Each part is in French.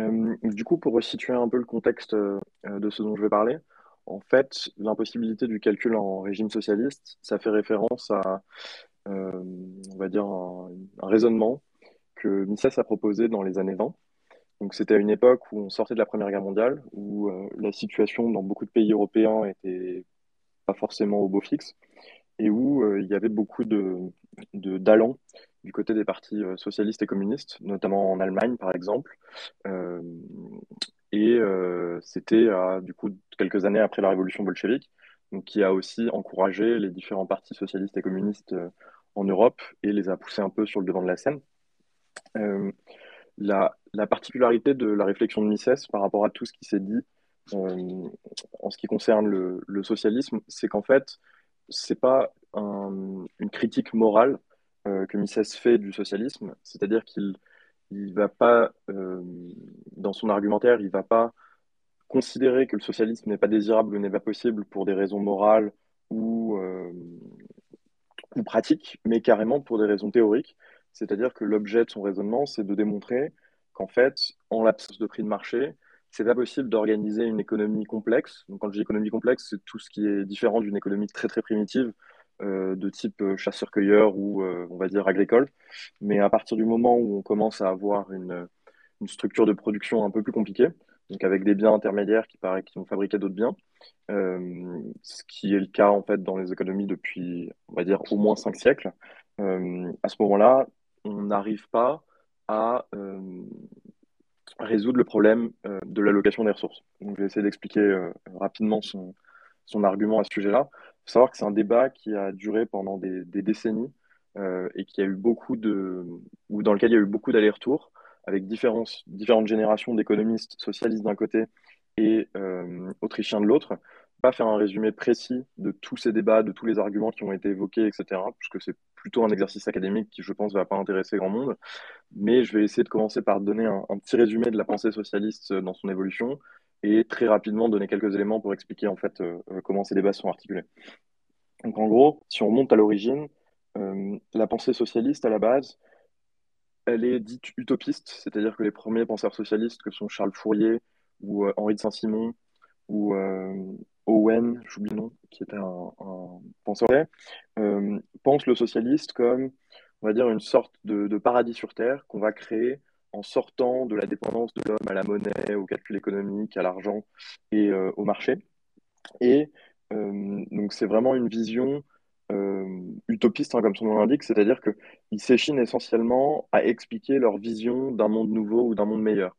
Euh, du coup, pour resituer un peu le contexte euh, de ce dont je vais parler, en fait, l'impossibilité du calcul en régime socialiste, ça fait référence à, euh, on va dire, un, raisonnement que Mises a proposé dans les années 20. Donc, c'était à une époque où on sortait de la Première Guerre mondiale, où la situation dans beaucoup de pays européens était pas forcément au beau fixe, et où il y avait beaucoup de, de d'allants du côté des partis euh, socialistes et communistes, notamment en Allemagne, par exemple. Euh, et euh, c'était du coup quelques années après la révolution bolchevique, donc qui a aussi encouragé les différents partis socialistes et communistes en Europe et les a poussés un peu sur le devant de la scène. La, la particularité de la réflexion de Mises par rapport à tout ce qui s'est dit en ce qui concerne le, socialisme, c'est qu'en fait, c'est pas un- une critique morale euh, que Mises fait du socialisme, c'est-à-dire qu'il il va pas, euh, dans son argumentaire, il va pas considérer que le socialisme n'est pas désirable ou n'est pas possible pour des raisons morales ou, euh, ou pratiques, mais carrément pour des raisons théoriques. C'est-à-dire que l'objet de son raisonnement, c'est de démontrer qu'en fait, en l'absence de prix de marché, c'est pas possible d'organiser une économie complexe. Donc, quand je dis économie complexe, c'est tout ce qui est différent d'une économie très très primitive, euh, de type euh, chasseur-cueilleur ou euh, on va dire agricole. Mais à partir du moment où on commence à avoir une, structure de production un peu plus compliquée, donc avec des biens intermédiaires qui qui vont fabriquer d'autres biens, ce qui est le cas en fait dans les économies depuis, on va dire, au moins cinq siècles. À ce moment-là, on n'arrive pas à résoudre le problème de l'allocation des ressources. Donc, je vais essayer d'expliquer rapidement son, son argument à ce sujet-là. Faut savoir que c'est un débat qui a duré pendant des, décennies euh, et qui a eu beaucoup de, ou dans lequel il y a eu beaucoup d'allers-retours avec différentes, différentes générations d'économistes socialistes d'un côté et euh, autrichiens de l'autre. Pas faire un résumé précis de tous ces débats, de tous les arguments qui ont été évoqués, etc., puisque c'est plutôt un exercice académique qui, je pense, va pas intéresser grand monde. Mais je vais essayer de commencer par donner un, un petit résumé de la pensée socialiste dans son évolution et très rapidement donner quelques éléments pour expliquer en fait euh, euh, comment ces débats sont articulés. Donc en gros, si on remonte à l'origine, euh, la pensée socialiste à la base, elle est dite utopiste, c'est-à-dire que les premiers penseurs socialistes que sont Charles Fourier ou Henri de Saint-Simon ou Owen, j'oublie le nom, qui était un, un penseur, pensent le socialiste comme, on va dire, une sorte de paradis sur Terre qu'on va créer en sortant de la dépendance de l'homme à la monnaie, au calcul économique, à l'argent et euh, au marché. Et euh, donc c'est vraiment une vision euh, utopiste, hein, comme son nom l'indique, c'est-à-dire qu'ils s'échinent essentiellement à expliquer leur vision d'un monde nouveau ou d'un monde meilleur.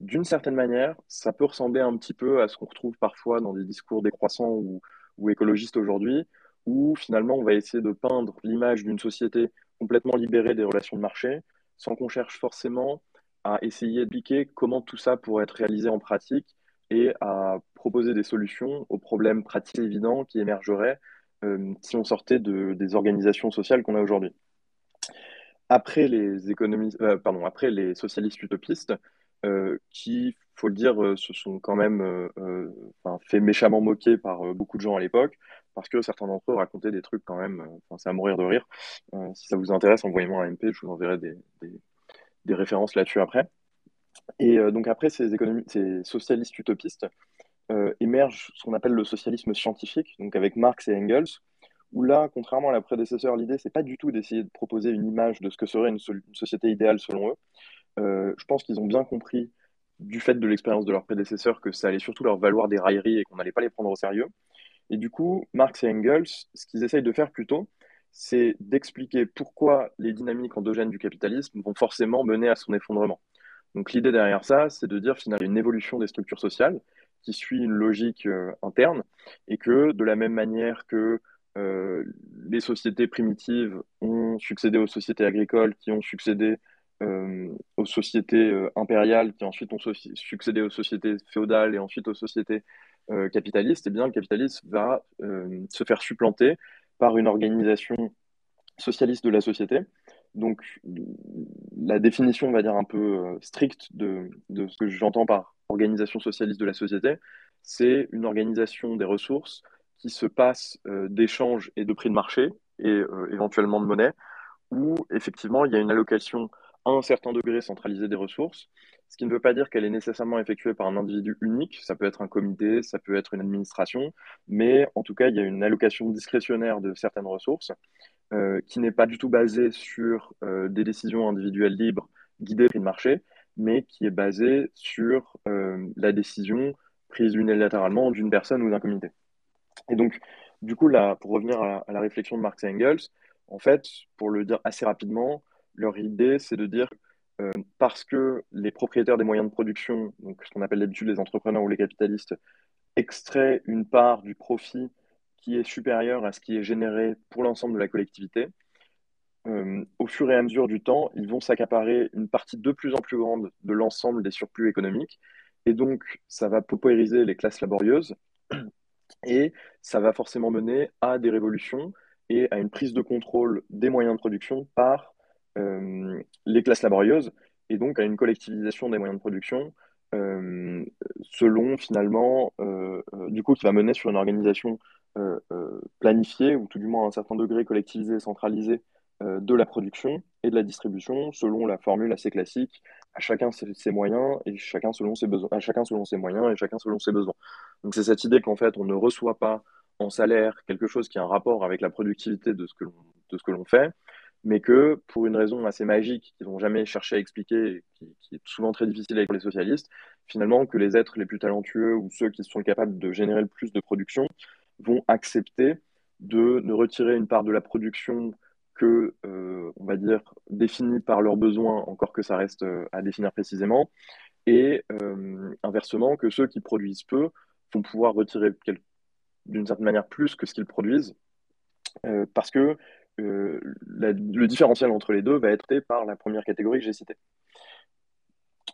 D'une certaine manière, ça peut ressembler un petit peu à ce qu'on retrouve parfois dans des discours décroissants ou, ou écologistes aujourd'hui, où finalement on va essayer de peindre l'image d'une société complètement libérée des relations de marché, sans qu'on cherche forcément à essayer d'expliquer comment tout ça pourrait être réalisé en pratique et à proposer des solutions aux problèmes pratiques évidents qui émergeraient euh, si on sortait de, des organisations sociales qu'on a aujourd'hui. Après les euh, après les socialistes utopistes, euh, qui, faut le dire, euh, se sont quand même enfin, fait méchamment moquer par beaucoup de gens à l'époque, parce que certains d'entre eux racontaient des trucs quand même, c'est à mourir de rire. Si ça vous intéresse, envoyez-moi un MP, je vous enverrai des, des références là-dessus après. Et euh, donc après ces, ces socialistes utopistes, euh, émerge ce qu'on appelle le socialisme scientifique, donc avec Marx et Engels, où là, contrairement à la prédécesseur, l'idée, c'est pas du tout d'essayer de proposer une image de ce que serait une société idéale selon eux. Euh, je pense qu'ils ont bien compris, du fait de l'expérience de leurs prédécesseurs, que ça allait surtout leur valoir des railleries et qu'on n'allait pas les prendre au sérieux. Et du coup, Marx et Engels, ce qu'ils essayent de faire plutôt, c'est d'expliquer pourquoi les dynamiques endogènes du capitalisme vont forcément mener à son effondrement. Donc l'idée derrière ça, c'est de dire finalement une évolution des structures sociales qui suit une logique euh, interne et que de la même manière que euh, les sociétés primitives ont succédé aux sociétés agricoles, qui ont succédé euh, aux sociétés impériales, qui ensuite ont succédé aux sociétés féodales et ensuite aux sociétés capitalistes, eh bien le capitalisme va se faire supplanter par une organisation socialiste de la société. Donc, la définition, on va dire, un peu euh, stricte de, ce que j'entends par organisation socialiste de la société, c'est une organisation des ressources qui se passe euh, d'échanges et de prix de marché et euh, éventuellement de monnaie, où effectivement il y a une allocation à un certain degré centralisée des ressources, ce qui ne veut pas dire qu'elle est nécessairement effectuée par un individu unique, ça peut être un comité, ça peut être une administration, mais en tout cas, il y a une allocation discrétionnaire de certaines ressources euh, qui n'est pas du tout basée sur euh, des décisions individuelles libres guidées par le marché, mais qui est basée sur euh, la décision prise unilatéralement d'une personne ou d'un comité. Et donc, du coup, là, pour revenir à la, réflexion de Marx et Engels, en fait, pour le dire assez rapidement, leur idée, c'est de dire euh, parce que les propriétaires des moyens de production, donc ce qu'on appelle d'habitude les entrepreneurs ou les capitalistes, extraient une part du profit qui est supérieure à ce qui est généré pour l'ensemble de la collectivité, euh, au fur et à mesure du temps, ils vont s'accaparer une partie de plus en plus grande de l'ensemble des surplus économiques. Et donc, ça va paupériser les classes laborieuses et ça va forcément mener à des révolutions et à une prise de contrôle des moyens de production par les classes laborieuses et donc à une collectivisation des moyens de production euh, selon finalement, du coup, qui va mener sur une organisation planifiée ou tout du moins à un certain degré collectivisée, centralisée euh, de la production et de la distribution selon la formule assez classique. À chacun ses, moyens et chacun selon ses besoins à chacun selon ses moyens et chacun selon ses besoins. Donc c'est cette idée qu'en fait on ne reçoit pas en salaire quelque chose qui a un rapport avec la productivité de ce que de ce que l'on fait mais que pour une raison assez magique qu'ils n'ont jamais cherché à expliquer qui, qui, est souvent très difficile avec les socialistes finalement que les êtres les plus talentueux ou ceux qui sont capables de générer le plus de production vont accepter de ne retirer une part de la production que, euh, on va dire, définis par leurs besoins, encore que ça reste euh, à définir précisément, et euh, inversement, que ceux qui produisent peu vont pouvoir retirer d'une certaine manière plus que ce qu'ils produisent, parce que le différentiel entre les deux va être fait par la première catégorie que j'ai citée.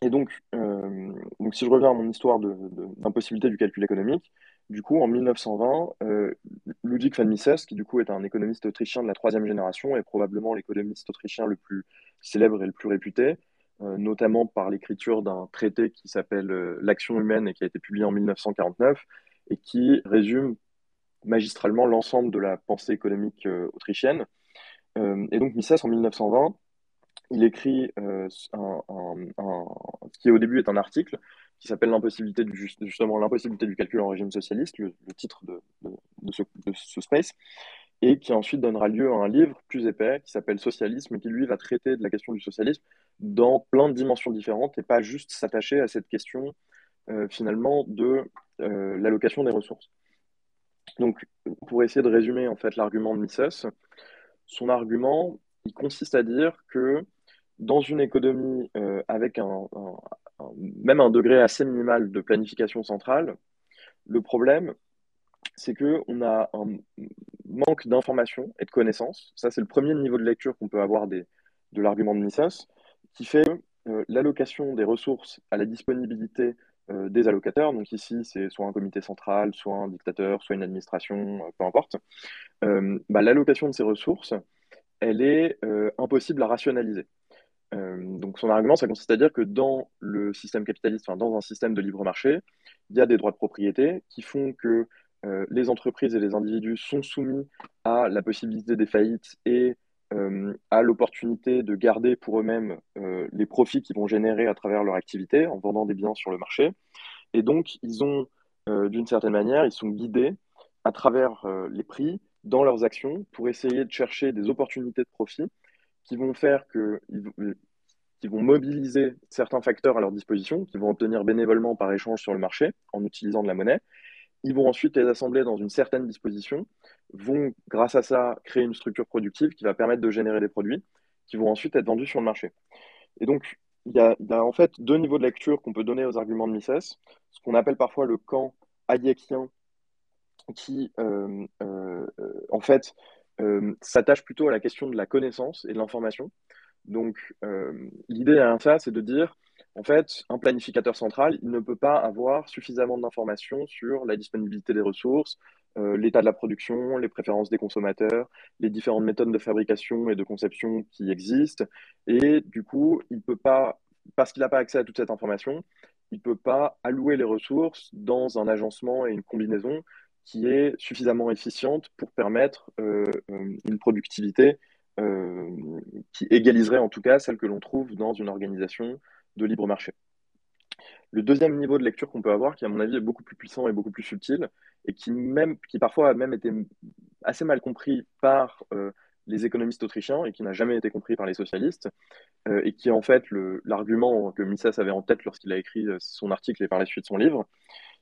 Et donc, donc, si je reviens à mon histoire d'impossibilité du calcul économique, du coup, en 1920, euh, Ludwig von Mises, qui du coup est un économiste autrichien de la troisième génération, est probablement l'économiste autrichien le plus célèbre et le plus réputé, euh, notamment par l'écriture d'un traité qui s'appelle euh, L'action humaine et qui a été publié en 1949 et qui résume magistralement l'ensemble de la pensée économique autrichienne. et donc Mises, en 1920, il écrit un, ce qui au début est un article qui s'appelle l'impossibilité du justement l'impossibilité du calcul en régime socialiste, le, titre de, ce, space, et qui ensuite donnera lieu à un livre plus épais qui s'appelle Socialisme, qui lui va traiter de la question du socialisme dans plein de dimensions différentes et pas juste s'attacher à cette question euh, finalement de euh, l'allocation des ressources. Donc, pour essayer de résumer en fait l'argument de Mises, son argument, il consiste à dire que dans une économie euh, avec un, même un degré assez minimal de planification centrale, le problème, c'est qu'on a un manque d'informations et de connaissances. Ça, c'est le premier niveau de lecture qu'on peut avoir de l'argument de Mises, qui fait euh, l'allocation des ressources à la disponibilité euh, des allocateurs. Donc ici, c'est soit un comité central, soit un dictateur, soit une administration, peu importe. Bah, l'allocation de ces ressources, elle est impossible à rationaliser. Euh, donc son argument, ça consiste à dire que dans le système capitaliste, dans un système de libre marché, il y a des droits de propriété qui font que euh, les entreprises et les individus sont soumis à la possibilité des faillites et euh, à l'opportunité de garder pour eux-mêmes les profits qu'ils vont générer à travers leur activité en vendant des biens sur le marché. Et donc, ils ont, d'une certaine manière, ils sont guidés à travers les prix dans leurs actions pour essayer de chercher des opportunités de profit qui vont faire que, qui vont mobiliser certains facteurs à leur disposition, qui vont obtenir bénévolement par échange sur le marché en utilisant de la monnaie. Ils vont ensuite les assembler dans une certaine disposition, vont grâce à ça créer une structure productive qui va permettre de générer des produits qui vont ensuite être vendus sur le marché. Et donc, il y, a, en fait deux niveaux de lecture qu'on peut donner aux arguments de Mises, ce qu'on appelle parfois le camp hayekien, qui euh, euh, en fait euh, s'attache plutôt à la question de la connaissance et de l'information. Donc, l'idée derrière ça, c'est de dire, en fait, un planificateur central, il ne peut pas avoir suffisamment d'informations sur la disponibilité des ressources, euh, l'état de la production, les préférences des consommateurs, les différentes méthodes de fabrication et de conception qui existent. Et du coup, il peut pas, parce qu'il n'a pas accès à toute cette information, il ne peut pas allouer les ressources dans un agencement et une combinaison qui est suffisamment efficiente pour permettre euh, euh, une productivité qui égaliserait en tout cas celle que l'on trouve dans une organisation de libre marché. Le deuxième niveau de lecture qu'on peut avoir, qui à mon avis est beaucoup plus puissant et beaucoup plus subtil, et qui, même, qui parfois a même été assez mal compris par euh, les économistes autrichiens et qui n'a jamais été compris par les socialistes, euh, et qui est en fait l'argument que Mises avait en tête lorsqu'il a écrit euh, son article et par la suite son livre,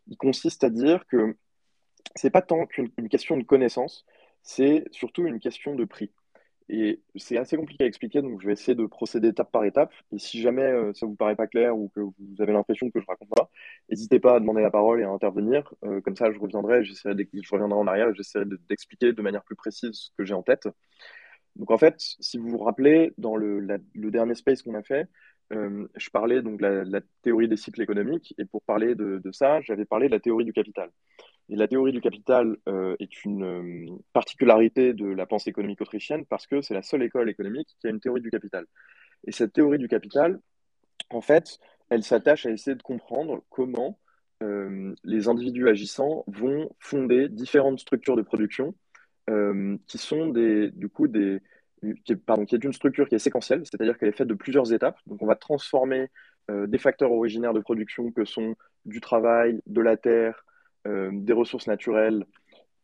il consiste à dire que c'est pas tant qu'une question de connaissance, c'est surtout une question de prix. Et c'est assez compliqué à expliquer, donc je vais essayer de procéder étape par étape. Et si jamais euh, ça vous paraît pas clair ou que vous avez l'impression que je raconte pas, n'hésitez pas à demander la parole et à intervenir. Euh, comme ça, je reviendrai, je reviendrai en arrière et j'essaierai d'expliquer de manière plus précise ce que j'ai en tête. Donc en fait, si vous vous rappelez, dans le, dernier space qu'on a fait, euh, je parlais donc de la, théorie des cycles économiques, et pour parler de ça, j'avais parlé de la théorie du capital. Et la théorie du capital euh, est une euh, particularité de la pensée économique autrichienne parce que c'est la seule école économique qui a une théorie du capital. Et cette théorie du capital, en fait, elle s'attache à essayer de comprendre comment euh, les individus agissants vont fonder différentes structures de production qui sont des, du coup des, pardon, qui est une structure qui est séquentielle, c'est-à-dire qu'elle est faite de plusieurs étapes. Donc on va transformer des facteurs originaires de production que sont du travail, de la terre, des ressources naturelles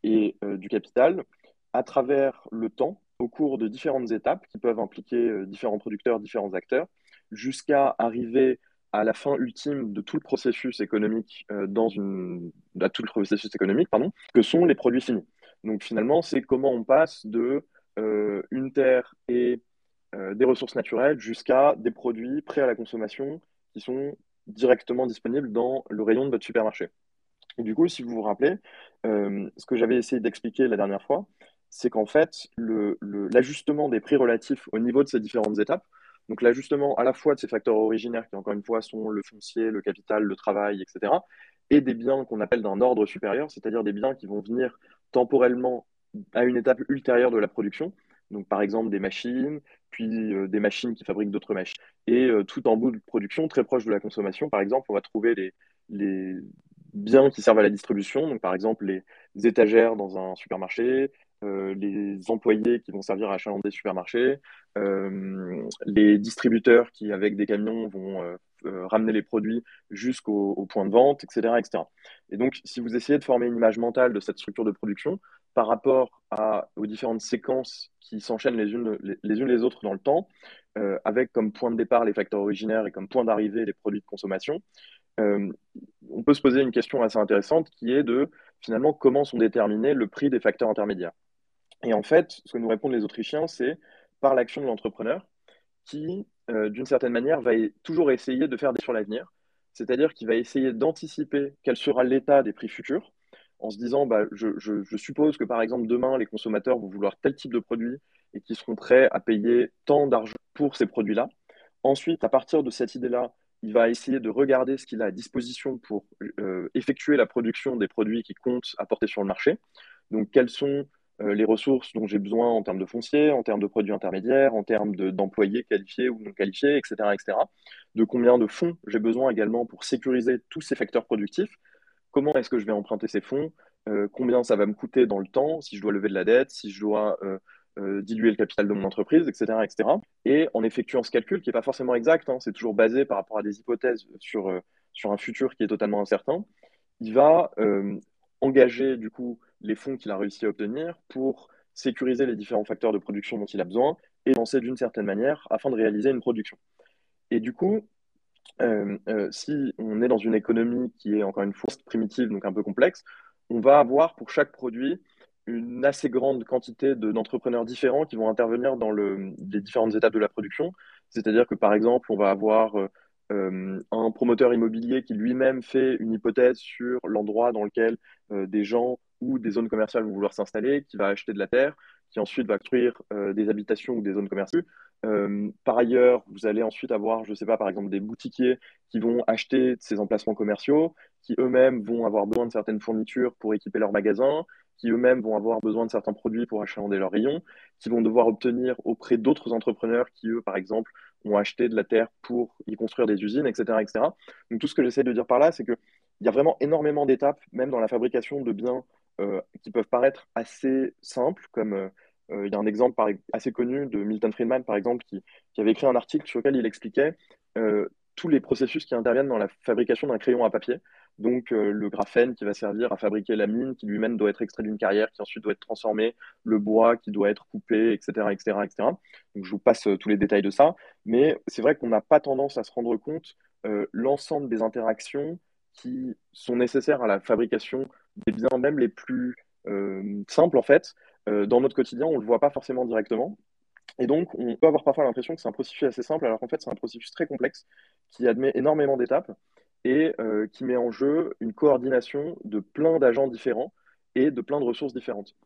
et euh, du capital à travers le temps, au cours de différentes étapes qui peuvent impliquer euh, différents producteurs, différents acteurs, jusqu'à arriver à la fin ultime de tout le processus économique dans tout le processus économique pardon que sont les produits finis. Donc finalement, c'est comment on passe de une terre et des ressources naturelles jusqu'à des produits prêts à la consommation qui sont directement disponibles dans le rayon de votre supermarché. Et du coup, si vous vous rappelez, euh, ce que j'avais essayé d'expliquer la dernière fois, c'est qu'en fait, l'ajustement des prix relatifs au niveau de ces différentes étapes, donc l'ajustement à la fois de ces facteurs originaires qui, encore une fois, sont le foncier, le capital, le travail, etc., et des biens qu'on appelle d'un ordre supérieur, c'est-à-dire des biens qui vont venir temporellement à une étape ultérieure de la production, donc par exemple des machines, puis euh, des machines qui fabriquent d'autres machines, et euh, tout en bout de production, très proche de la consommation, par exemple, on va trouver les, les, biens qui servent à la distribution, donc par exemple les étagères dans un supermarché, euh, les employés qui vont servir à achalander supermarchés, euh, les distributeurs qui, avec des camions, vont euh, ramener les produits jusqu'au point de vente, etc., etc. Et donc, si vous essayez de former une image mentale de cette structure de production par rapport aux différentes séquences qui s'enchaînent les unes les, unes les autres dans le temps, avec comme point de départ les facteurs originaires et comme point d'arrivée les produits de consommation, euh, on peut se poser une question assez intéressante qui est de finalement comment sont déterminés le prix des facteurs intermédiaires. Et en fait, ce que nous répondent les Autrichiens, c'est par l'action de l'entrepreneur qui, euh, d'une certaine manière, va toujours essayer de faire des sur l'avenir, c'est-à-dire qu'il va essayer d'anticiper quel sera l'état des prix futurs en se disant bah, je, je, suppose que par exemple demain les consommateurs vont vouloir tel type de produit et qu'ils seront prêts à payer tant d'argent pour ces produits-là. Ensuite, à partir de cette idée-là, il va essayer de regarder ce qu'il a à disposition pour euh, effectuer la production des produits qui comptent apporter sur le marché. Donc, quelles sont euh, les ressources dont j'ai besoin en termes de foncier, en termes de produits intermédiaires, en termes d'employés qualifiés ou non qualifiés, etc., etc. De combien de fonds j'ai besoin également pour sécuriser tous ces facteurs productifs. Comment est-ce que je vais emprunter ces fonds euh, Combien ça va me coûter dans le temps Si je dois lever de la dette, si je dois euh, diluer le capital de mon entreprise, etc., etc. Et en effectuant ce calcul, qui n'est pas forcément exact, hein, c'est toujours basé par rapport à des hypothèses sur, euh, sur un futur qui est totalement incertain, il va euh, engager du coup les fonds qu'il a réussi à obtenir pour sécuriser les différents facteurs de production dont il a besoin et lancer d'une certaine manière afin de réaliser une production. Et du coup, si on est dans une économie qui est encore une fois primitive, donc un peu complexe, on va avoir pour chaque produit une assez grande quantité d'entrepreneurs différents qui vont intervenir dans le, les différentes étapes de la production. C'est-à-dire que, par exemple, on va avoir euh, euh, un promoteur immobilier qui lui-même fait une hypothèse sur l'endroit dans lequel euh, des gens ou des zones commerciales vont vouloir s'installer, qui va acheter de la terre, qui ensuite va construire des habitations ou des zones commerciales. par ailleurs, vous allez ensuite avoir, je ne sais pas, par exemple, des boutiquiers qui vont acheter ces emplacements commerciaux, qui eux-mêmes vont avoir besoin de certaines fournitures pour équiper leurs magasins, qui eux-mêmes vont avoir besoin de certains produits pour achalander leurs rayons, qui vont devoir obtenir auprès d'autres entrepreneurs qui, eux, par exemple, ont acheté de la terre pour y construire des usines, etc. etc. Donc tout ce que j'essaie de dire par là, c'est qu'il y a vraiment énormément d'étapes, même dans la fabrication de biens euh, qui peuvent paraître assez simples, comme euh, il y a un exemple assez connu de Milton Friedman, par exemple, qui, qui, avait écrit un article sur lequel il expliquait tous les processus qui interviennent dans la fabrication d'un crayon à papier. Donc euh, le graphène qui va servir à fabriquer la mine, qui lui-même doit être extrait d'une carrière, qui ensuite doit être transformé, le bois qui doit être coupé, etc., etc., etc. Donc je vous passe euh, tous les détails de ça, mais c'est vrai qu'on n'a pas tendance à se rendre compte euh, l'ensemble des interactions qui sont nécessaires à la fabrication des biens même les plus simples en fait. dans notre quotidien, on ne le voit pas forcément directement. Et donc, on peut avoir parfois l'impression que c'est un processus assez simple, alors qu'en fait, c'est un processus très complexe qui admet énormément d'étapes et euh, qui met en jeu une coordination de plein d'agents différents et de plein de ressources différentes.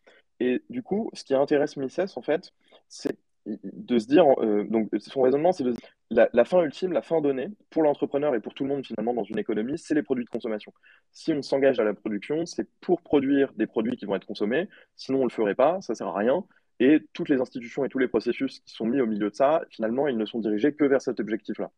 Et du coup, ce qui intéresse Mises, en fait, c'est de se dire, euh, donc son raisonnement, c'est de la, la, fin ultime, la fin donnée, pour l'entrepreneur et pour tout le monde finalement dans une économie, c'est les produits de consommation. Si on s'engage à la production, c'est pour produire des produits qui vont être consommés, sinon on ne le ferait pas, ça sert à rien. Et toutes les institutions et tous les processus qui sont mis au milieu de ça, finalement, ils ne sont dirigés que vers cet objectif-là.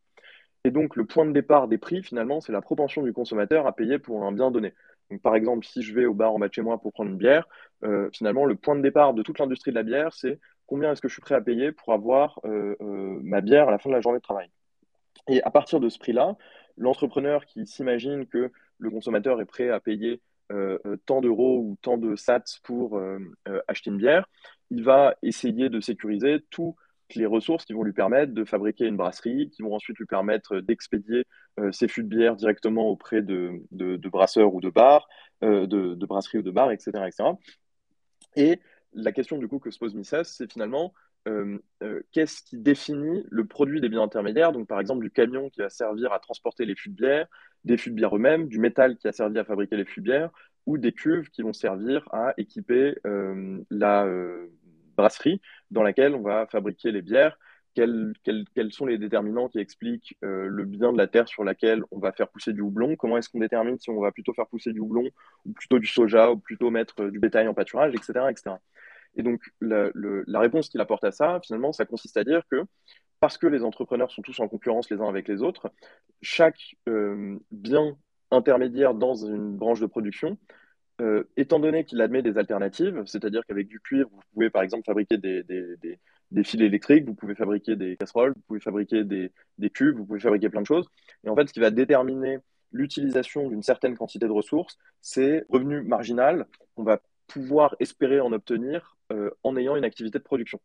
Et donc, le point de départ des prix, finalement, c'est la propension du consommateur à payer pour un bien donné. Donc, par exemple, si je vais au bar en bas de chez moi pour prendre une bière, euh, finalement, le point de départ de toute l'industrie de la bière, c'est combien est-ce que je suis prêt à payer pour avoir euh, euh, ma bière à la fin de la journée de travail. Et à partir de ce prix-là, l'entrepreneur qui s'imagine que le consommateur est prêt à payer tant d'euros ou tant de sats pour acheter une bière, il va essayer de sécuriser tout les ressources qui vont lui permettre de fabriquer une brasserie, qui vont ensuite lui permettre d'expédier euh, ses fûts de bière directement auprès de, brasseurs ou de bars, euh, de, brasseries ou de bars, etc., etc. Et la question du coup que se pose Mises, c'est finalement euh, qu'est-ce qui définit le produit des biens intermédiaires, donc par exemple du camion qui va servir à transporter les fûts de bière, des fûts de bière eux-mêmes, du métal qui a servi à fabriquer les fûts de bière, ou des cuves qui vont servir à équiper la brasserie dans laquelle on va fabriquer les bières. Quels, quels, sont les déterminants qui expliquent euh, le bien de la terre sur laquelle on va faire pousser du houblon? Comment est-ce qu'on détermine si on va plutôt faire pousser du houblon ou plutôt du soja ou plutôt mettre euh, du bétail en pâturage, etc. etc. Et donc, la, la réponse qu'il apporte à ça, finalement, ça consiste à dire que parce que les entrepreneurs sont tous en concurrence les uns avec les autres, chaque euh, bien intermédiaire dans une branche de production euh, étant donné qu'il admet des alternatives, c'est-à-dire qu'avec du cuivre, vous pouvez par exemple fabriquer des, fils électriques, vous pouvez fabriquer des casseroles, vous pouvez fabriquer des, cubes, vous pouvez fabriquer plein de choses. Et en fait, ce qui va déterminer l'utilisation d'une certaine quantité de ressources, c'est revenu marginal qu'on va pouvoir espérer en obtenir euh, en ayant une activité de production.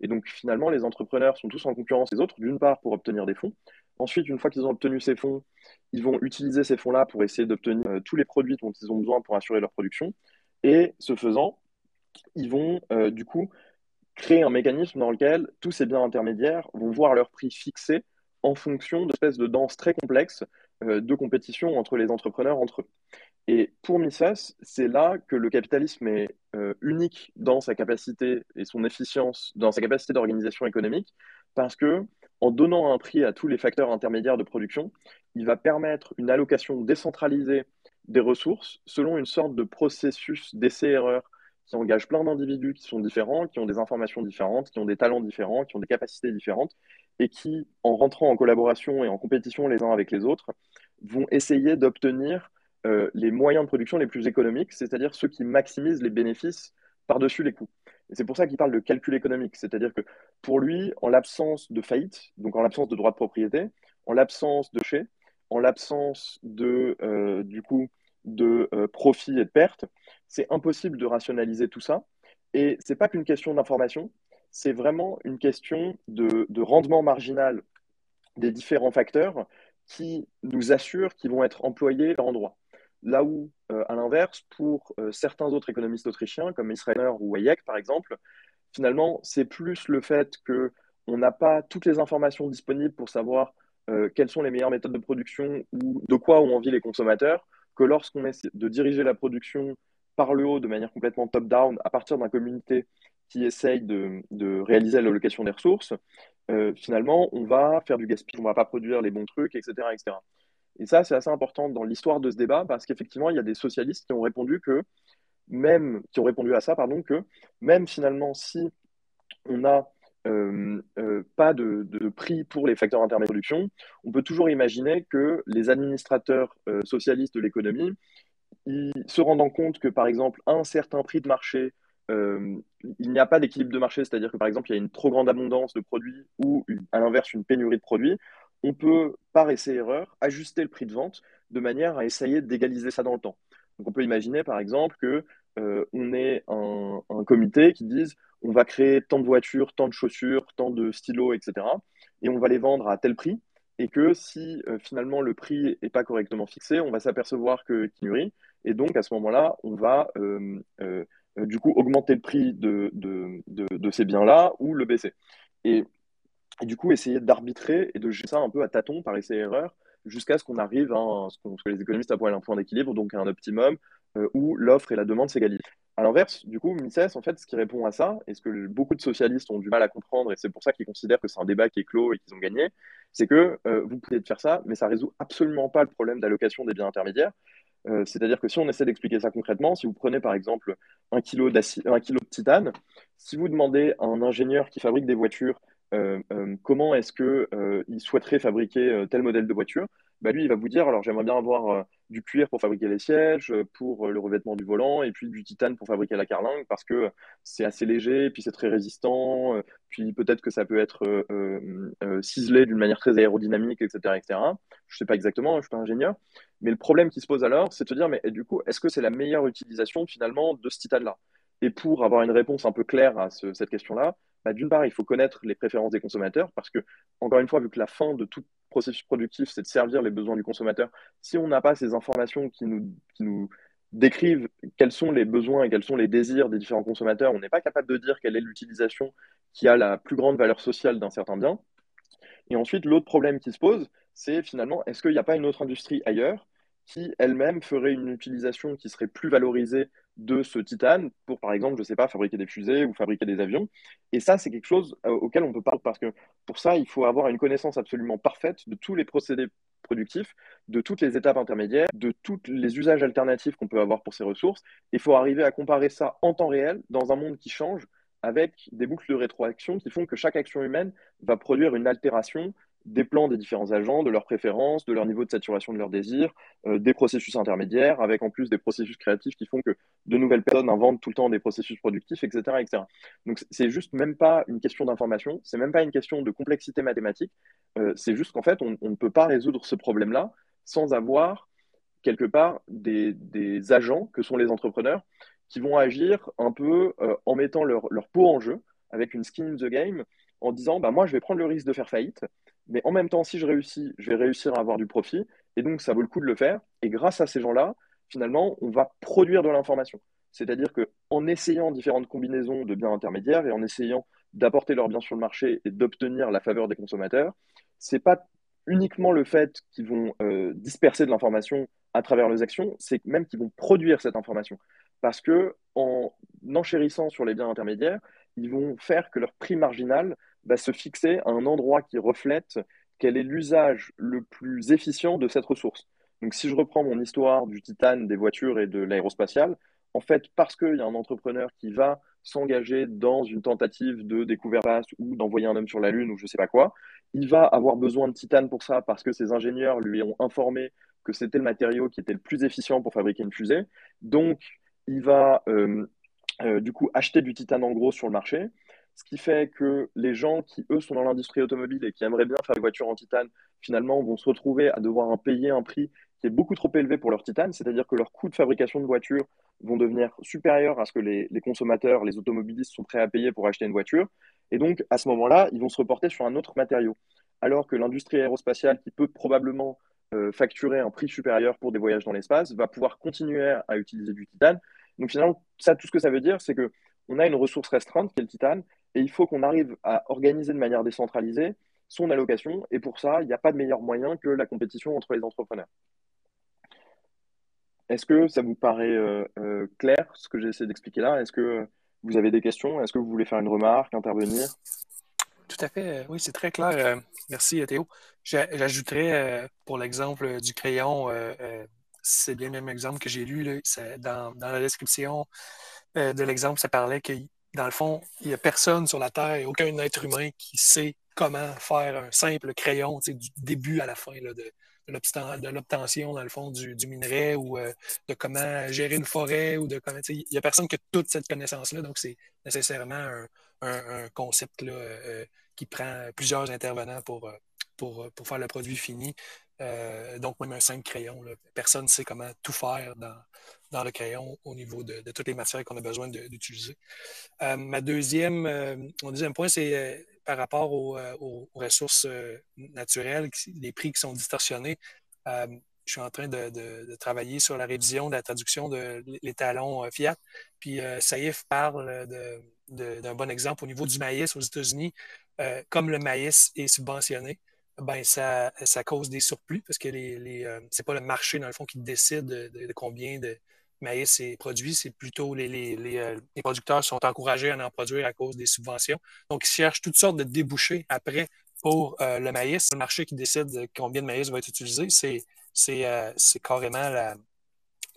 Et donc finalement, les entrepreneurs sont tous en concurrence les autres, d'une part pour obtenir des fonds, Ensuite, une fois qu'ils ont obtenu ces fonds, ils vont utiliser ces fonds-là pour essayer d'obtenir euh, tous les produits dont ils ont besoin pour assurer leur production. Et ce faisant, ils vont euh, du coup créer un mécanisme dans lequel tous ces biens intermédiaires vont voir leur prix fixé en fonction d'espèces de danse très complexes euh, de compétition entre les entrepreneurs entre eux. Et pour Mises, c'est là que le capitalisme est unique dans sa capacité et son efficience, dans sa capacité d'organisation économique, parce que en donnant un prix à tous les facteurs intermédiaires de production, il va permettre une allocation décentralisée des ressources selon une sorte de processus d'essai-erreur qui engage plein d'individus qui sont différents, qui ont des informations différentes, qui ont des talents différents, qui ont des capacités différentes, et qui, en rentrant en collaboration et en compétition les uns avec les autres, vont essayer d'obtenir euh, les moyens de production les plus économiques, c'est-à-dire ceux qui maximisent les bénéfices par-dessus les coûts. C'est pour ça qu'il parle de calcul économique, c'est-à-dire que pour lui, en l'absence de faillite, donc en l'absence de droit de propriété, en l'absence de chez, en l'absence de, euh, du coup, de euh, profit et de perte, c'est impossible de rationaliser tout ça. Et ce n'est pas qu'une question d'information, c'est vraiment une question de, de, rendement marginal des différents facteurs qui nous assurent qu'ils vont être employés par endroit. Là où, à l'inverse, pour euh, certains autres économistes autrichiens, comme Israeler ou Hayek par exemple, finalement, c'est plus le fait qu'on n'a pas toutes les informations disponibles pour savoir euh, quelles sont les meilleures méthodes de production ou de quoi ont envie les consommateurs, que lorsqu'on essaie de diriger la production par le haut de manière complètement top-down à partir d'un communauté qui essaye de, de réaliser l'allocation des ressources, finalement, on va faire du gaspillage, on ne va pas produire les bons trucs, etc. etc. Et ça, c'est assez important dans l'histoire de ce débat parce qu'effectivement, il y a des socialistes qui ont répondu que même qui ont répondu à ça, pardon, que même finalement, si on n'a euh, euh, pas de, prix pour les facteurs intermédiaires de production, on peut toujours imaginer que les administrateurs euh, socialistes de l'économie, se rendant compte que, par exemple, un certain prix de marché il n'y a pas d'équilibre de marché, c'est-à-dire que par exemple, il y a une trop grande abondance de produits ou à l'inverse, une pénurie de produits, on peut, par essai-erreur, ajuster le prix de vente de manière à essayer d'égaliser ça dans le temps. Donc on peut imaginer par exemple que euh, ait un, comité qui dise on va créer tant de voitures, tant de chaussures, tant de stylos, etc. Et on va les vendre à tel prix. Et que si euh, finalement le prix n'est pas correctement fixé, on va s'apercevoir que nuit. Et donc à ce moment-là, on va euh, du coup augmenter le prix de, de, ces biens-là ou le baisser. Et, du coup, essayer d'arbitrer et de gérer ça un peu à tâtons par essai-erreur jusqu'à ce qu'on arrive à ce, que les économistes appellent un point d'équilibre, donc un optimum euh, où l'offre et la demande s'égalisent. À l'inverse, du coup, Mises, en fait, ce qui répond à ça, et ce que beaucoup de socialistes ont du mal à comprendre, et c'est pour ça qu'ils considèrent que c'est un débat qui est clos et qu'ils ont gagné, c'est que euh, vous pouvez faire ça, mais ça résout absolument pas le problème d'allocation des biens intermédiaires, euh, c'est-à-dire que si on essaie d'expliquer ça concrètement, si vous prenez par exemple un kilo, un kilo de titane, si vous demandez à un ingénieur qui fabrique des voitures comment est-ce qu'il souhaiterait fabriquer tel modèle de voiture, bah, lui, il va vous dire, alors j'aimerais bien avoir euh, du cuir pour fabriquer les sièges, euh, pour euh, le revêtement du volant, et puis du titane pour fabriquer la carlingue, parce que c'est assez léger, puis c'est très résistant, puis peut-être que ça peut être ciselé d'une manière très aérodynamique, etc. etc. Je ne sais pas exactement, je ne suis pas ingénieur. Mais le problème qui se pose alors, c'est de se dire, mais du coup, est-ce que c'est la meilleure utilisation finalement de ce titane-là? Et pour avoir une réponse un peu claire à cette question-là, bah, d'une part, il faut connaître les préférences des consommateurs parce que, encore une fois, vu que la fin de tout processus productif, c'est de servir les besoins du consommateur, si on n'a pas ces informations qui nous, qui nous décrivent quels sont les besoins et quels sont les désirs des différents consommateurs, on n'est pas capable de dire quelle est l'utilisation qui a la plus grande valeur sociale d'un certain bien. Et ensuite, l'autre problème qui se pose, c'est finalement, est-ce qu'il n'y a pas une autre industrie ailleurs qui elle-même ferait une utilisation qui serait plus valorisée de ce titane pour, par exemple, je ne sais pas, fabriquer des fusées ou fabriquer des avions. Et ça, c'est quelque chose euh, auquel on peut pas, parce que pour ça, il faut avoir une connaissance absolument parfaite de tous les procédés productifs, de toutes les étapes intermédiaires, de tous les usages alternatifs qu'on peut avoir pour ces ressources. Il faut arriver à comparer ça en temps réel dans un monde qui change avec des boucles de rétroaction qui font que chaque action humaine va produire une altération des plans des différents agents, de leurs préférences, de leur niveau de saturation de leurs désirs, euh, des processus intermédiaires, avec en plus des processus créatifs qui font que de nouvelles personnes inventent tout le temps des processus productifs, etc. etc. Donc c'est juste même pas une question d'information, c'est même pas une question de complexité mathématique, euh, c'est juste qu'en fait on, ne peut pas résoudre ce problème-là sans avoir quelque part des, agents que sont les entrepreneurs qui vont agir un peu euh, en mettant leur, leur peau en jeu avec une skin in the game en disant bah, moi je vais prendre le risque de faire faillite mais en même temps, si je réussis, je vais réussir à avoir du profit. Et donc, ça vaut le coup de le faire. Et grâce à ces gens-là, finalement, on va produire de l'information. C'est-à-dire qu'en essayant différentes combinaisons de biens intermédiaires et en essayant d'apporter leurs biens sur le marché et d'obtenir la faveur des consommateurs, c'est pas uniquement le fait qu'ils vont euh, disperser de l'information à travers leurs actions, c'est même qu'ils vont produire cette information. Parce que en enchérissant sur les biens intermédiaires, ils vont faire que leur prix marginal va se fixer à un endroit qui reflète quel est l'usage le plus efficient de cette ressource. Donc si je reprends mon histoire du titane, des voitures et de l'aérospatiale, en fait, parce qu'il y a un entrepreneur qui va s'engager dans une tentative de découverte ou d'envoyer un homme sur la Lune ou je ne sais pas quoi, il va avoir besoin de titane pour ça parce que ses ingénieurs lui ont informé que c'était le matériau qui était le plus efficient pour fabriquer une fusée. Donc, il va euh, euh, du coup acheter du titane en gros sur le marché ce qui fait que les gens qui, eux, sont dans l'industrie automobile et qui aimeraient bien faire des voitures en titane, finalement, vont se retrouver à devoir payer un prix qui est beaucoup trop élevé pour leur titane, c'est-à-dire que leurs coûts de fabrication de voitures vont devenir supérieurs à ce que les, consommateurs, les automobilistes sont prêts à payer pour acheter une voiture. Et donc, à ce moment-là, ils vont se reporter sur un autre matériau. Alors que l'industrie aérospatiale, qui peut probablement euh, facturer un prix supérieur pour des voyages dans l'espace, va pouvoir continuer à utiliser du titane. Donc finalement, ça, tout ce que ça veut dire, c'est que on a une ressource restreinte qui est le titane, et il faut qu'on arrive à organiser de manière décentralisée son allocation. Et pour ça, il n'y a pas de meilleur moyen que la compétition entre les entrepreneurs. Est-ce que ça vous paraît euh, euh, clair ce que j'ai essayé d'expliquer là? Est-ce que vous avez des questions? Est-ce que vous voulez faire une remarque, intervenir? Tout à fait. Oui, c'est très clair. merci Théo. J'ajouterais pour l'exemple du crayon, c'est bien le même exemple que j'ai lu dans, dans, la description de l'exemple, ça parlait que dans le fond, il n'y a personne sur la Terre, aucun être humain qui sait comment faire un simple crayon du début à la fin de, de l'obtention, dans le fond, du, minerai ou euh, de comment gérer une forêt ou de comment. Il n'y a personne qui a toute cette connaissance-là, donc c'est nécessairement un, concept là, euh, qui prend plusieurs intervenants pour, pour, pour faire le produit fini. Donc, même un simple crayon, personne ne sait comment tout faire dans, dans le crayon au niveau de, toutes les matières qu'on a besoin d'utiliser. ma deuxième, mon deuxième point, c'est par rapport aux, euh, ressources euh, naturelles, les prix qui sont distorsionnés. Euh, je suis en train de, travailler sur la révision de la traduction de l'étalon Fiat. Puis Saïf parle d'un bon exemple au niveau du maïs aux États-Unis. comme le maïs est subventionné, ben ça, ça cause des surplus parce que les, les c'est pas le marché, dans le fond, qui décide de combien de, maïs est produit, c'est plutôt les, les, euh, les, producteurs sont encouragés à en produire à cause des subventions. Donc, ils cherchent toutes sortes de débouchés après pour euh, le maïs. Le marché qui décide de combien de maïs va être utilisé, c'est euh, carrément la,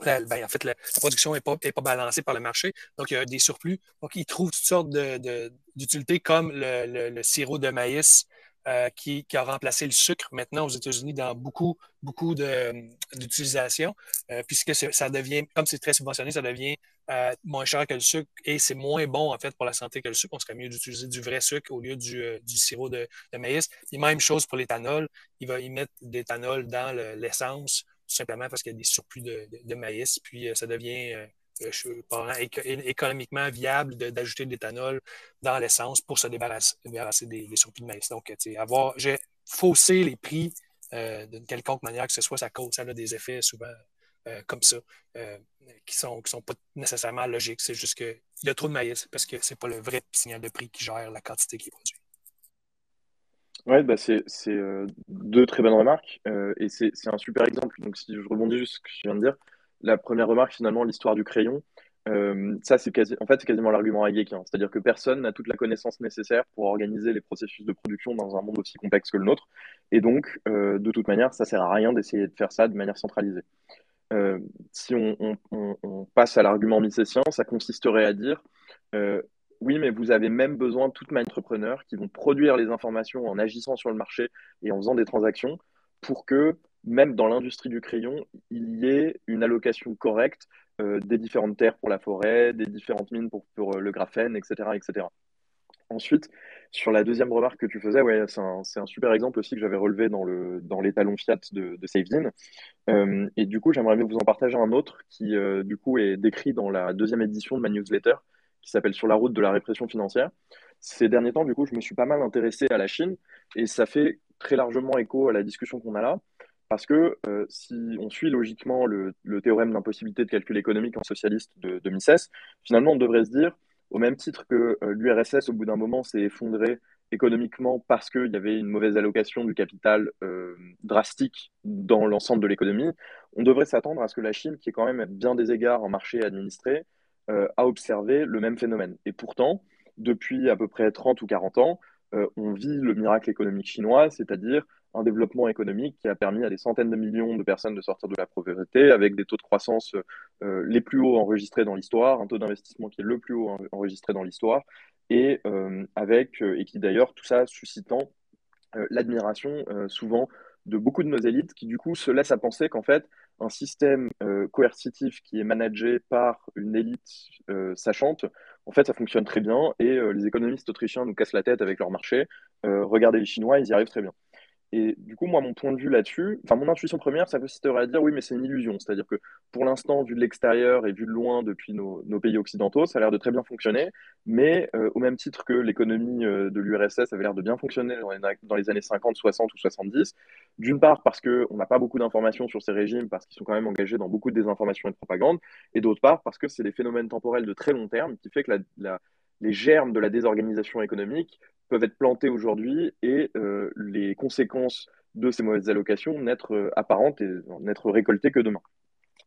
ben, en fait, la, production n'est pas, pas, balancée par le marché, donc il y a des surplus. Donc, ils trouvent toutes sortes d'utilités de, comme le, le, sirop de maïs euh, qui, a remplacé le sucre maintenant aux États-Unis dans beaucoup, beaucoup d'utilisation, euh, puisque ça devient, comme c'est très subventionné, ça devient euh, moins cher que le sucre et c'est moins bon en fait pour la santé que le sucre. On serait mieux d'utiliser du vrai sucre au lieu du, sirop de, maïs. Et même chose pour l'éthanol. Il va y mettre d'éthanol dans l'essence, tout simplement parce qu'il y a des surplus de, maïs, puis ça devient économiquement viable d'ajouter de, l'éthanol dans l'essence pour se débarrasser, des, surplus de maïs. Donc, avoir, j'ai faussé les prix euh, d'une quelconque manière que ce soit, ça cause, ça a des effets souvent euh, comme ça, euh, qui ne sont, qui sont pas nécessairement logiques. C'est juste qu'il y a trop de maïs parce que ce n'est pas le vrai signal de prix qui gère la quantité qui est produite. Oui, bah c'est deux très bonnes remarques et c'est un super exemple. Donc, si je rebondis juste ce que je viens de dire, la première remarque, finalement, l'histoire du crayon, euh, ça, c'est en fait, quasiment l'argument à Hein. C'est-à-dire que personne n'a toute la connaissance nécessaire pour organiser les processus de production dans un monde aussi complexe que le nôtre. Et donc, euh, de toute manière, ça sert à rien d'essayer de faire ça de manière centralisée. Euh, si on, passe à l'argument mycétien, ça consisterait à dire oui, mais vous avez même besoin de toutes mes entrepreneurs qui vont produire les informations en agissant sur le marché et en faisant des transactions pour que même dans l'industrie du crayon, il y ait une allocation correcte euh, des différentes terres pour la forêt, des différentes mines pour, euh, le graphène, etc., etc. Ensuite, sur la deuxième remarque que tu faisais, ouais, c'est un, super exemple aussi que j'avais relevé dans, le, dans l'étalon Fiat de, de. Euh, et du coup, j'aimerais vous en partager un autre qui, du coup, est décrit dans la deuxième édition de ma newsletter qui s'appelle Sur la route de la répression financière. Ces derniers temps, du coup, je me suis pas mal intéressé à la Chine et ça fait très largement écho à la discussion qu'on a là. Parce que euh, si on suit logiquement le, théorème d'impossibilité de calcul économique en socialiste de, de, Mises, finalement, on devrait se dire, au même titre que euh, l'URSS, au bout d'un moment, s'est effondré économiquement parce qu'il y avait une mauvaise allocation du capital euh, drastique dans l'ensemble de l'économie, on devrait s'attendre à ce que la Chine, qui est quand même bien des égards un marché administré, a observé le même phénomène. Et pourtant, depuis à peu près 30 ou 40 ans, on vit le miracle économique chinois, c'est-à-dire un développement économique qui a permis à des centaines de millions de personnes de sortir de la pauvreté avec des taux de croissance euh, les plus hauts enregistrés dans l'histoire, un taux d'investissement qui est le plus haut enregistré dans l'histoire, et euh, avec euh, et qui d'ailleurs tout ça suscitant l'admiration souvent de beaucoup de nos élites qui du coup se laissent à penser qu'en fait un système coercitif qui est managé par une élite sachante, en fait ça fonctionne très bien et les économistes autrichiens nous cassent la tête avec leur marché. regardez les Chinois, ils y arrivent très bien. Et du coup, moi, mon point de vue là-dessus, enfin, mon intuition première, ça consisterait à dire oui, mais c'est une illusion. C'est-à-dire que pour l'instant, vu de l'extérieur et vu de loin depuis nos, pays occidentaux, ça a l'air de très bien fonctionner. Mais euh, au même titre que l'économie euh, de l'URSS avait l'air de bien fonctionner dans les, années 50, 60 ou 70, d'une part parce qu'on n'a pas beaucoup d'informations sur ces régimes, parce qu'ils sont quand même engagés dans beaucoup de désinformation et de propagande, et d'autre part parce que c'est des phénomènes temporels de très long terme qui fait que les germes de la désorganisation économique peuvent être plantés aujourd'hui et euh, les conséquences de ces mauvaises allocations n'être euh, apparentes et n'être récoltées que demain.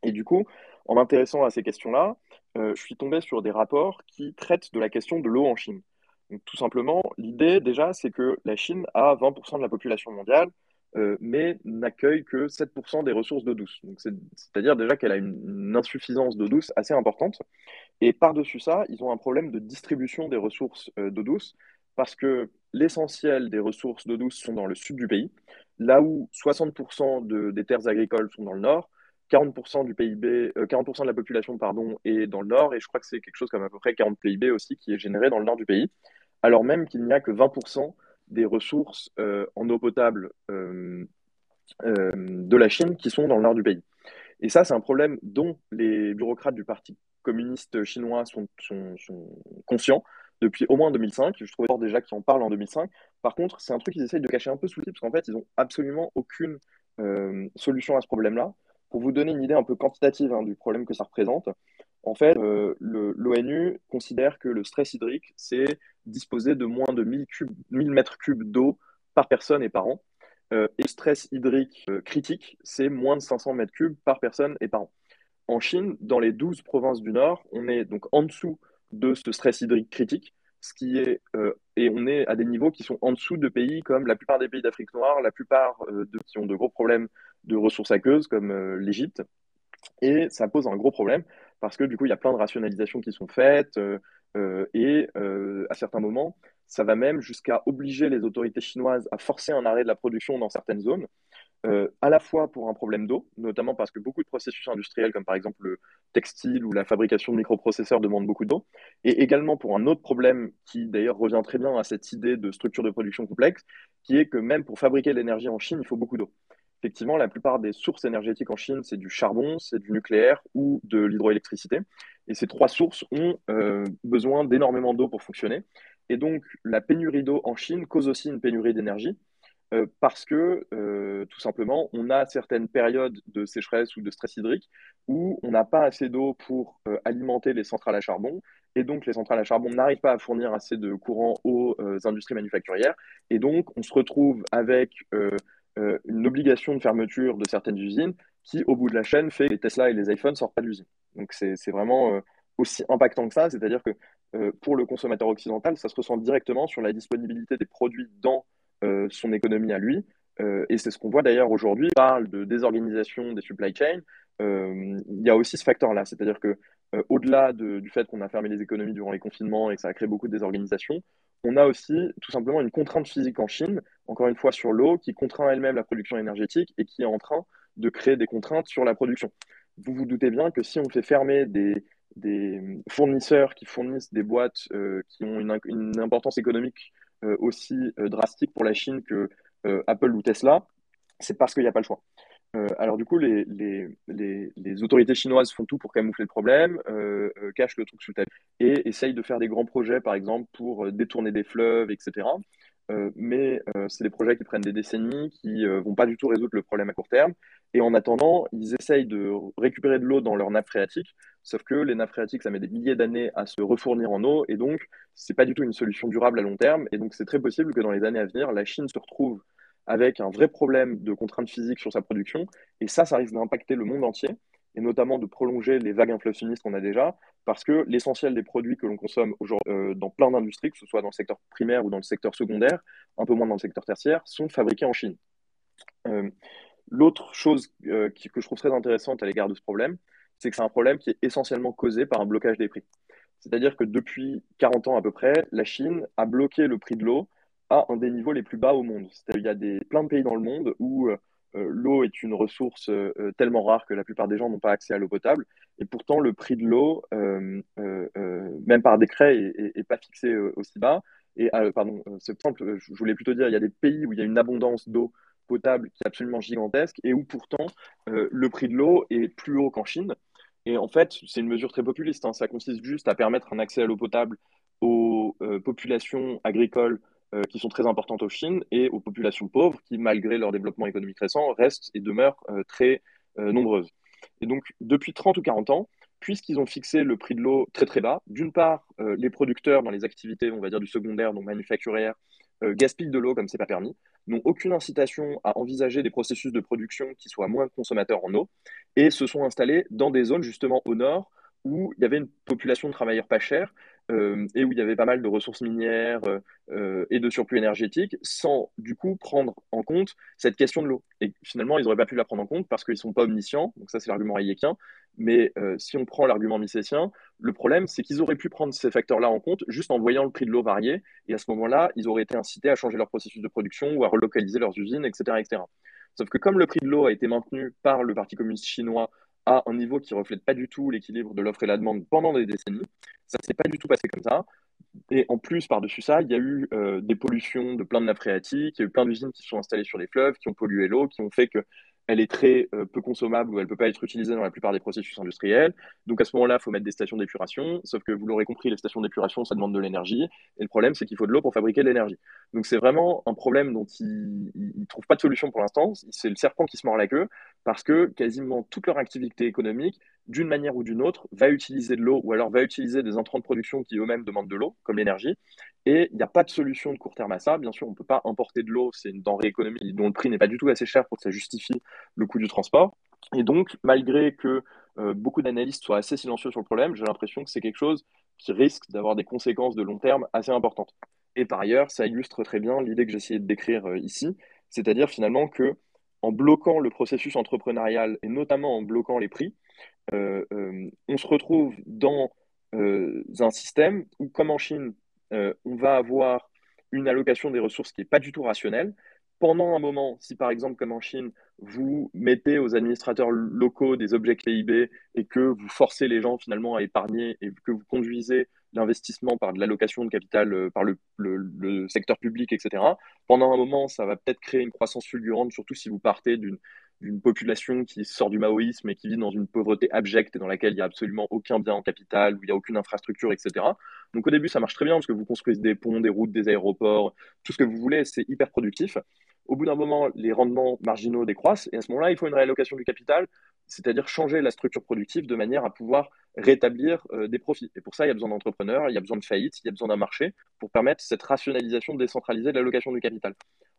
Et du coup, en m'intéressant à ces questions-là, euh, je suis tombé sur des rapports qui traitent de la question de l'eau en Chine. Donc, tout simplement, l'idée déjà, c'est que la Chine a 20% de la population mondiale, mais n'accueille que 7% des ressources d'eau douce. C'est-à-dire déjà qu'elle a une, une insuffisance d'eau douce assez importante. Et par-dessus ça, ils ont un problème de distribution des ressources d'eau douce parce que l'essentiel des ressources d'eau douce sont dans le sud du pays. là où 60% de, des terres agricoles sont dans le nord, 40% du PIB, 40% de la population pardon, est dans le nord, et je crois que c'est quelque chose comme à peu près 40 PIB aussi qui est généré dans le nord du pays, alors même qu'il n'y a que 20% des ressources en eau potable de la Chine qui sont dans le nord du pays. Et ça, c'est un problème dont les bureaucrates du Parti communiste chinois sont, conscients depuis au moins 2005. Je trouvais déjà qu'ils en parlent en 2005. Par contre, c'est un truc qu'ils essayent de cacher un peu sous le parce qu'en fait, ils n'ont absolument aucune euh, solution à ce problème-là. Pour vous donner une idée un peu quantitative hein, du problème que ça représente, en fait, euh, l'ONU considère que le stress hydrique, c'est disposer de moins de 1000, 1000 mètres cubes d'eau par personne et par an. Euh, et stress hydrique euh, critique, c'est moins de 500 mètres cubes par personne et par an. En Chine, dans les 12 provinces du Nord, on est donc en dessous de ce stress hydrique critique, ce qui est, euh, et on est à des niveaux qui sont en dessous de pays comme la plupart des pays d'Afrique noire, la plupart de, qui ont de gros problèmes de ressources aqueuses comme l'Égypte. Et ça pose un gros problème parce que du coup, il y a plein de rationalisations qui sont faites et à certains moments, ça va même jusqu'à obliger les autorités chinoises à forcer un arrêt de la production dans certaines zones, euh, à la fois pour un problème d'eau, notamment parce que beaucoup de processus industriels, comme par exemple le textile ou la fabrication de microprocesseurs, demandent beaucoup d'eau, et également pour un autre problème qui d'ailleurs revient très bien à cette idée de structure de production complexe, qui est que même pour fabriquer de l'énergie en Chine, il faut beaucoup d'eau. Effectivement, la plupart des sources énergétiques en Chine, c'est du charbon, c'est du nucléaire ou de l'hydroélectricité. Et ces trois sources ont euh, besoin d'énormément d'eau pour fonctionner. Et donc, la pénurie d'eau en Chine cause aussi une pénurie d'énergie euh, parce que, euh, tout simplement, on a certaines périodes de sécheresse ou de stress hydrique où on n'a pas assez d'eau pour euh, alimenter les centrales à charbon. Et donc, les centrales à charbon n'arrivent pas à fournir assez de courant aux industries manufacturières. Et donc, on se retrouve avec une obligation de fermeture de certaines usines qui, au bout de la chaîne, fait que les Tesla et les iPhones sortent pas de l'usine. Donc, c'est vraiment aussi impactant que ça, c'est-à-dire que pour le consommateur occidental, ça se ressent directement sur la disponibilité des produits dans euh, son économie à lui. Euh, et c'est ce qu'on voit d'ailleurs aujourd'hui. On parle de désorganisation des supply chains. Il y a aussi ce facteur-là, c'est-à-dire que au-delà du fait qu'on a fermé les économies durant les confinements et que ça a créé beaucoup de désorganisation, on a aussi tout simplement une contrainte physique en Chine, encore une fois sur l'eau, qui contraint elle-même la production énergétique et qui est en train de créer des contraintes sur la production. Vous vous doutez bien que si on fait fermer des, fournisseurs qui fournissent des boîtes euh, qui ont une, importance économique euh, aussi euh, drastique pour la Chine que Apple ou Tesla, c'est parce qu'il n'y a pas le choix. alors du coup, les, autorités chinoises font tout pour camoufler le problème, cachent le truc sous le tapis et essayent de faire des grands projets, par exemple, pour détourner des fleuves, etc. Euh, mais euh, c'est des projets qui prennent des décennies, qui ne euh, vont pas du tout résoudre le problème à court terme. Et en attendant, ils essayent de récupérer de l'eau dans leurs nappes phréatiques, sauf que les nappes phréatiques, ça met des milliers d'années à se refournir en eau, et donc ce n'est pas du tout une solution durable à long terme. Et donc c'est très possible que dans les années à venir, la Chine se retrouve avec un vrai problème de contraintes physiques sur sa production, et ça, ça risque d'impacter le monde entier et notamment de prolonger les vagues inflationnistes qu'on a déjà, parce que l'essentiel des produits que l'on consomme aujourd'hui euh, dans plein d'industries, que ce soit dans le secteur primaire ou dans le secteur secondaire, un peu moins dans le secteur tertiaire, sont fabriqués en Chine. Euh, l'autre chose euh, que je trouve très intéressante à l'égard de ce problème, c'est que c'est un problème qui est essentiellement causé par un blocage des prix. C'est-à-dire que depuis 40 ans à peu près, la Chine a bloqué le prix de l'eau à un des niveaux les plus bas au monde. Il y a des, plein de pays dans le monde où euh, l'eau est une ressource euh, euh, tellement rare que la plupart des gens n'ont pas accès à l'eau potable. Et pourtant, le prix de l'eau, même par décret, n'est pas fixé aussi bas. Et pardon, c'est simple, je voulais plutôt dire, il y a des pays où il y a une abondance d'eau potable qui est absolument gigantesque et où pourtant le prix de l'eau est plus haut qu'en Chine. Et en fait, c'est une mesure très populiste. Hein. Ça consiste juste à permettre un accès à l'eau potable aux populations agricoles euh, qui sont très importantes en Chine et aux populations pauvres qui, malgré leur développement économique récent, restent et demeurent euh, très euh, nombreuses. Et donc, depuis 30 ou 40 ans, puisqu'ils ont fixé le prix de l'eau très très bas, d'une part, les producteurs dans les activités, on va dire, du secondaire, donc manufacturières, gaspillent de l'eau comme c'est pas permis, n'ont aucune incitation à envisager des processus de production qui soient moins consommateurs en eau, et se sont installés dans des zones justement au nord où il y avait une population de travailleurs pas chers euh, et où il y avait pas mal de ressources minières euh, et de surplus énergétique, sans du coup prendre en compte cette question de l'eau. Et finalement, ils n'auraient pas pu la prendre en compte parce qu'ils ne sont pas omniscients, donc ça c'est l'argument hayekien, Mais si on prend l'argument missétien, le problème, c'est qu'ils auraient pu prendre ces facteurs-là en compte juste en voyant le prix de l'eau varier. Et à ce moment-là, ils auraient été incités à changer leur processus de production ou à relocaliser leurs usines, etc. etc. Sauf que comme le prix de l'eau a été maintenu par le Parti communiste chinois à un niveau qui reflète pas du tout l'équilibre de l'offre et la demande pendant des décennies, ça s'est pas du tout passé comme ça. Et en plus, par-dessus ça, il y a eu euh, des pollutions de plein de nappes phréatiques, il y a eu plein d'usines qui sont installées sur les fleuves, qui ont pollué l'eau, qui ont fait que elle est très euh, peu consommable ou elle ne peut pas être utilisée dans la plupart des processus industriels. Donc à ce moment-là, il faut mettre des stations d'épuration. Sauf que vous l'aurez compris, les stations d'épuration, ça demande de l'énergie. Et le problème, c'est qu'il faut de l'eau pour fabriquer de l'énergie. Donc c'est vraiment un problème dont ils ne trouvent pas de solution pour l'instant. C'est le serpent qui se mord la queue parce que quasiment toute leur activité économique d'une manière ou d'une autre, va utiliser de l'eau ou alors va utiliser des intrants de production qui eux-mêmes demandent de l'eau, comme l'énergie. Et il n'y a pas de solution de court terme à ça. Bien sûr, on ne peut pas importer de l'eau, c'est une denrée économique dont le prix n'est pas du tout assez cher pour que ça justifie le coût du transport. Et donc, malgré que euh, beaucoup d'analystes soient assez silencieux sur le problème, j'ai l'impression que c'est quelque chose qui risque d'avoir des conséquences de long terme assez importantes. Et par ailleurs, ça illustre très bien l'idée que j'essayais de décrire euh, ici, c'est-à-dire finalement que en bloquant le processus entrepreneurial et notamment en bloquant les prix, on se retrouve dans euh, un système où, comme en Chine, on va avoir une allocation des ressources qui n'est pas du tout rationnelle. Pendant un moment, si par exemple, comme en Chine, vous mettez aux administrateurs locaux des objets PIB et que vous forcez les gens finalement à épargner et que vous conduisez l'investissement par de l'allocation de capital par le, secteur public, etc. Pendant un moment, ça va peut-être créer une croissance fulgurante, surtout si vous partez d'une d'une population qui sort du maoïsme et qui vit dans une pauvreté abjecte dans laquelle il n'y a absolument aucun bien en capital, où il n'y a aucune infrastructure, etc. Donc au début, ça marche très bien parce que vous construisez des ponts, des routes, des aéroports, tout ce que vous voulez, c'est hyper productif. Au bout d'un moment, les rendements marginaux décroissent et à ce moment-là, il faut une réallocation du capital, c'est-à-dire changer la structure productive de manière à pouvoir rétablir euh, des profits. Et pour ça, il y a besoin d'entrepreneurs, il y a besoin de faillites, il y a besoin d'un marché pour permettre cette rationalisation décentralisée de l'allocation du capital.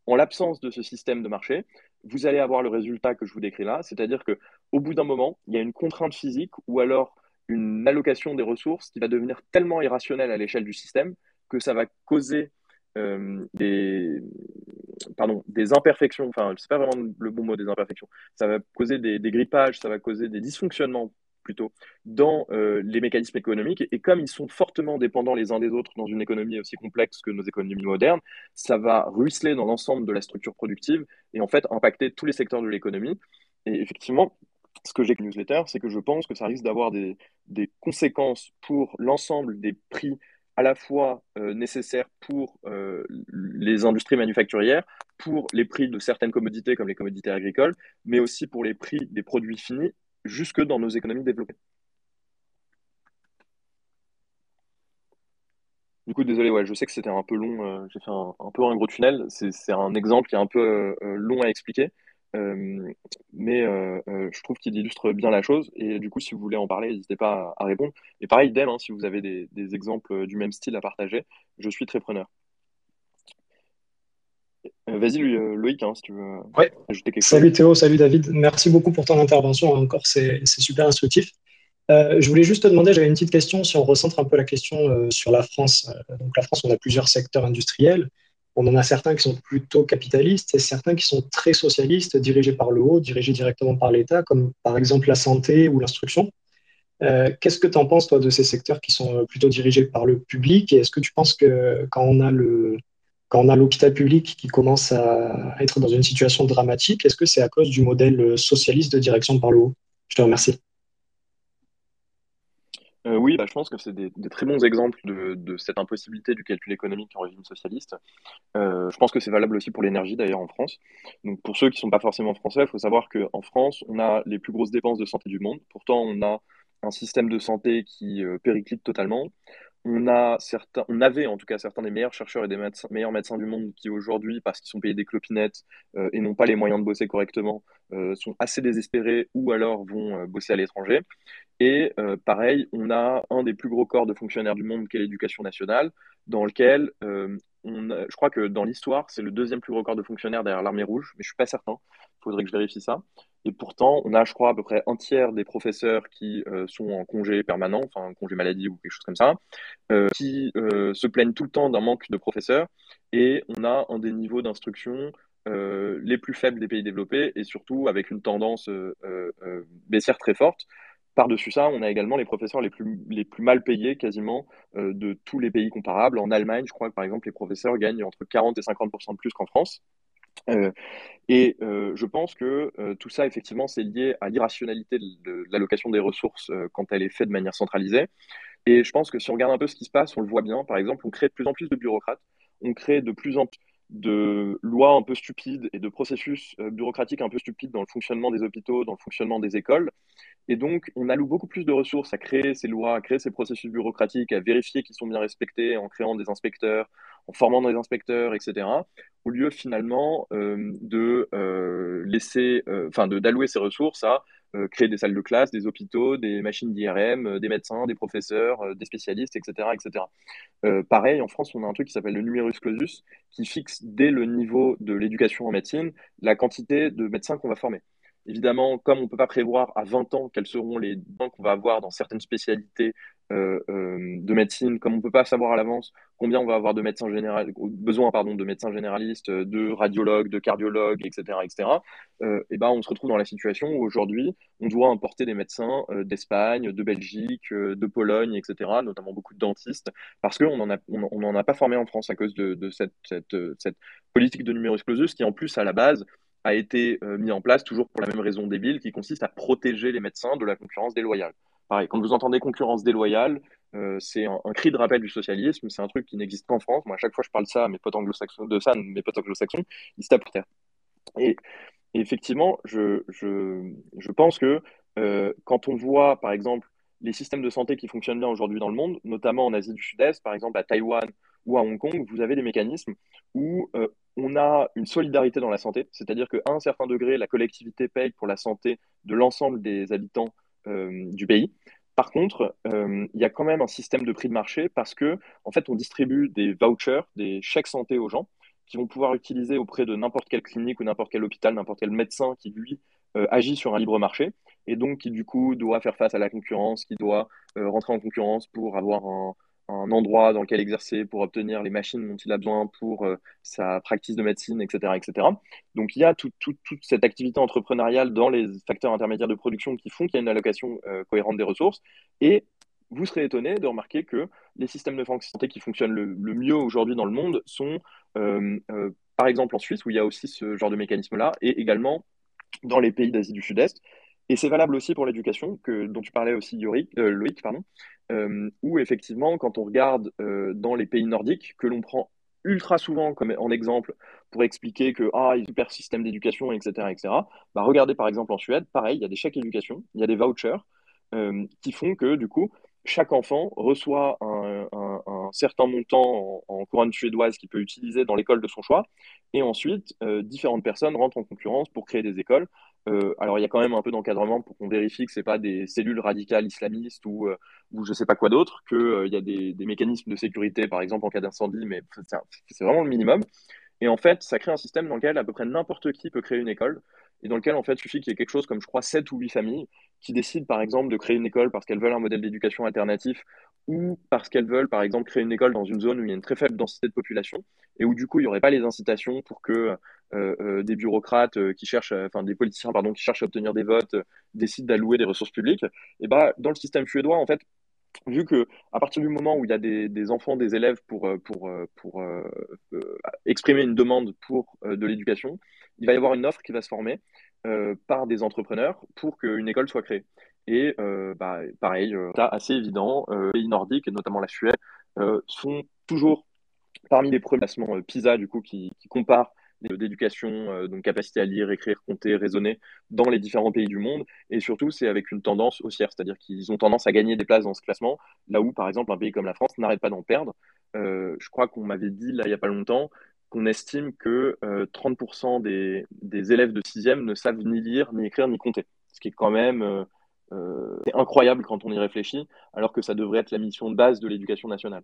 En l'absence de ce système de marché, vous allez avoir le résultat que je vous décris là, c'est-à-dire que au bout d'un moment, il y a une contrainte physique ou alors une allocation des ressources qui va devenir tellement irrationnelle à l'échelle du système que ça va causer euh, des, pardon, des imperfections, enfin, c'est pas vraiment le bon mot des imperfections, ça va causer des, des grippages, ça va causer des dysfonctionnements plutôt dans euh, les mécanismes économiques. Et comme ils sont fortement dépendants les uns des autres dans une économie aussi complexe que nos économies modernes, ça va ruisseler dans l'ensemble de la structure productive et en fait impacter tous les secteurs de l'économie. Et effectivement, ce que j'ai que newsletter, c'est que je pense que ça risque d'avoir des, conséquences pour l'ensemble des prix à la fois euh, nécessaires pour euh, les industries manufacturières, pour les prix de certaines commodités comme les commodités agricoles, mais aussi pour les prix des produits finis jusque dans nos économies développées. Du coup, désolé, ouais, je sais que c'était un peu long, euh, j'ai fait un, peu un gros tunnel, c'est un exemple qui est un peu euh, euh, long à expliquer, mais je trouve qu'il illustre bien la chose, et du coup, si vous voulez en parler, n'hésitez pas à, répondre. Et pareil, Del, hein, si vous avez des, exemples du même style à partager, je suis très preneur. Vas-y, Loïc, hein, si tu veux ajouter quelque chose. Salut Théo, salut David. Merci beaucoup pour ton intervention. Encore, c'est super instructif. Euh, je voulais juste te demander, j'avais une petite question, si on recentre un peu la question euh, sur la France. Euh, donc la France, on a plusieurs secteurs industriels. On en a certains qui sont plutôt capitalistes et certains qui sont très socialistes, dirigés par le haut, dirigés directement par l'État, comme par exemple la santé ou l'instruction. Qu'est-ce que tu en penses, toi, de ces secteurs qui sont plutôt dirigés par le public? Et est-ce que tu penses que quand on a le, quand on a l'hôpital public qui commence à être dans une situation dramatique, est-ce que c'est à cause du modèle socialiste de direction par le haut Je te remercie. Euh, oui, bah, je pense que c'est des, très bons exemples de, cette impossibilité du calcul économique en régime socialiste. Euh, je pense que c'est valable aussi pour l'énergie d'ailleurs en France. Donc pour ceux qui ne sont pas forcément français, il faut savoir qu'en France, on a les plus grosses dépenses de santé du monde. Pourtant, on a un système de santé qui euh, périclite totalement. On, a avait en tout cas certains des meilleurs chercheurs et des meilleurs médecins du monde qui aujourd'hui, parce qu'ils sont payés des clopinettes et n'ont pas les moyens de bosser correctement, sont assez désespérés ou alors vont bosser à l'étranger. Et euh, pareil, on a un des plus gros corps de fonctionnaires du monde, qui est l'éducation nationale, dans lequel euh, on je crois que dans l'histoire, c'est le deuxième plus gros corps de fonctionnaires derrière l'armée rouge, mais je suis pas certain. Faudrait que je vérifie ça. Et pourtant, on a, je crois, à peu près un tiers des professeurs qui euh, sont en congé permanent, enfin en congé maladie ou quelque chose comme ça, qui se plaignent tout le temps d'un manque de professeurs. Et on a un des niveaux d'instruction les plus faibles des pays développés et surtout avec une tendance baissière très forte. par-dessus ça, on a également les professeurs les plus, les plus mal payés quasiment de tous les pays comparables. En Allemagne, je crois que par exemple, les professeurs gagnent entre 40 et 50% de plus qu'en France. Et je pense que tout ça, effectivement, c'est lié à l'irrationalité de, l'allocation des ressources quand elle est faite de manière centralisée. Et je pense que si on regarde un peu ce qui se passe, on le voit bien. Par exemple, on crée de plus en plus de bureaucrates, on crée de plus en plus de lois un peu stupides et de processus euh, bureaucratiques un peu stupides dans le fonctionnement des hôpitaux, dans le fonctionnement des écoles. Et donc, on alloue beaucoup plus de ressources à créer ces lois, à créer ces processus bureaucratiques, à vérifier qu'ils sont bien respectés en créant des inspecteurs, en formant des inspecteurs, etc., au lieu finalement euh, de euh, laisser, enfin, d'allouer ces ressources à créer des salles de classe, des hôpitaux, des machines d'IRM, des médecins, des professeurs, des spécialistes, etc., etc. pareil, en France, on a un truc qui s'appelle le numerus clausus, qui fixe dès le niveau de l'éducation en médecine la quantité de médecins qu'on va former. Évidemment, comme on ne peut pas prévoir à 20 ans quels seront les dons qu'on va avoir dans certaines spécialités euh, euh, de médecine, comme on ne peut pas savoir à l'avance combien on va avoir de médecins généralistes, besoin pardon, de médecins généralistes, de radiologues, de cardiologues, etc., etc. et ben, on se retrouve dans la situation où aujourd'hui, on doit importer des médecins euh, d'Espagne, de Belgique, de Pologne, etc., notamment beaucoup de dentistes, parce qu'on n'en a, on, a pas formé en France à cause de, cette, politique de numerus clausus qui, en plus, à la base, a été euh, mis en place toujours pour la même raison débile qui consiste à protéger les médecins de la concurrence déloyale. Pareil, quand vous entendez concurrence déloyale, euh, c'est un, cri de rappel du socialisme, c'est un truc qui n'existe qu'en France. Moi, à chaque fois je parle ça à mes potes anglo-saxons, de ça, mes potes anglo-saxons, ils se tapent terre. Et, effectivement, je, je, je, pense que euh, quand on voit, par exemple, les systèmes de santé qui fonctionnent bien aujourd'hui dans le monde, notamment en Asie du Sud-Est, par exemple à Taïwan ou à Hong Kong, vous avez des mécanismes où euh, on a une solidarité dans la santé, c'est-à-dire qu'à un certain degré, la collectivité paye pour la santé de l'ensemble des habitants euh, du pays. Par contre, euh, il y a quand même un système de prix de marché parce que, en fait, on distribue des vouchers, des chèques santé aux gens qui vont pouvoir utiliser auprès de n'importe quelle clinique ou n'importe quel hôpital, n'importe quel médecin qui, lui, agit sur un libre marché et donc qui, du coup, doit faire face à la concurrence, qui doit rentrer en concurrence pour avoir un, un endroit dans lequel exercer pour obtenir les machines dont il a besoin pour euh, sa pratique de médecine, etc., etc. Donc il y a toute cette activité entrepreneuriale dans les facteurs intermédiaires de production qui font qu'il y a une allocation euh, cohérente des ressources. Et vous serez étonné de remarquer que les systèmes de santé qui fonctionnent le, mieux aujourd'hui dans le monde sont, euh, par exemple, en Suisse, où il y a aussi ce genre de mécanisme-là, et également dans les pays d'Asie du Sud-Est. Et c'est valable aussi pour l'éducation, dont tu parlais aussi, Loïc, pardon, euh, où effectivement, quand on regarde euh, dans les pays nordiques, que l'on prend ultra souvent comme en exemple pour expliquer que ah il y a un super système d'éducation etc etc bah regardez par exemple en Suède pareil il y a des chèques éducation il y a des vouchers euh, qui font que du coup chaque enfant reçoit un, certain montant en, couronne suédoise qu'il peut utiliser dans l'école de son choix. Et ensuite différentes personnes rentrent en concurrence pour créer des écoles euh, alors, il y a quand même un peu d'encadrement pour qu'on vérifie que ce n'est pas des cellules radicales islamistes ou, euh, ou je ne sais pas quoi d'autre, qu'il euh, y a des, mécanismes de sécurité, par exemple, en cas d'incendie, mais c'est vraiment le minimum. Et en fait, ça crée un système dans lequel à peu près n'importe qui peut créer une école et dans lequel, en fait, il suffit qu'il y ait quelque chose comme, je crois, 7 ou 8 familles qui décident, par exemple, de créer une école parce qu'elles veulent un modèle d'éducation alternatif ou parce qu'elles veulent, par exemple, créer une école dans une zone où il y a une très faible densité de population et où, du coup, il n'y aurait pas les incitations pour que euh, euh, des bureaucrates euh, qui cherchent, enfin, des politiciens, pardon, qui cherchent à obtenir des votes décident d'allouer des ressources publiques. Et bah, dans le système suédois, en fait, vu que à partir du moment où il y a des, enfants, des élèves pour, pour, pour exprimer une demande pour de l'éducation, il va y avoir une offre qui va se former par des entrepreneurs pour qu'une école soit créée. Et euh, bah, pareil, euh, assez évident, les pays nordiques, et notamment la Suède, sont toujours parmi les premiers classements PISA, du coup, qui, qui comparent d'éducation, donc capacité à lire, écrire, compter, raisonner dans les différents pays du monde. Et surtout, c'est avec une tendance haussière, c'est-à-dire qu'ils ont tendance à gagner des places dans ce classement, là où, par exemple, un pays comme la France n'arrête pas d'en perdre. je crois qu'on m'avait dit, là, il n'y a pas longtemps, qu'on estime que 30% euh, des, élèves de 6e ne savent ni lire, ni écrire, ni compter. Ce qui est quand même euh, euh, incroyable quand on y réfléchit, alors que ça devrait être la mission de base de l'éducation nationale.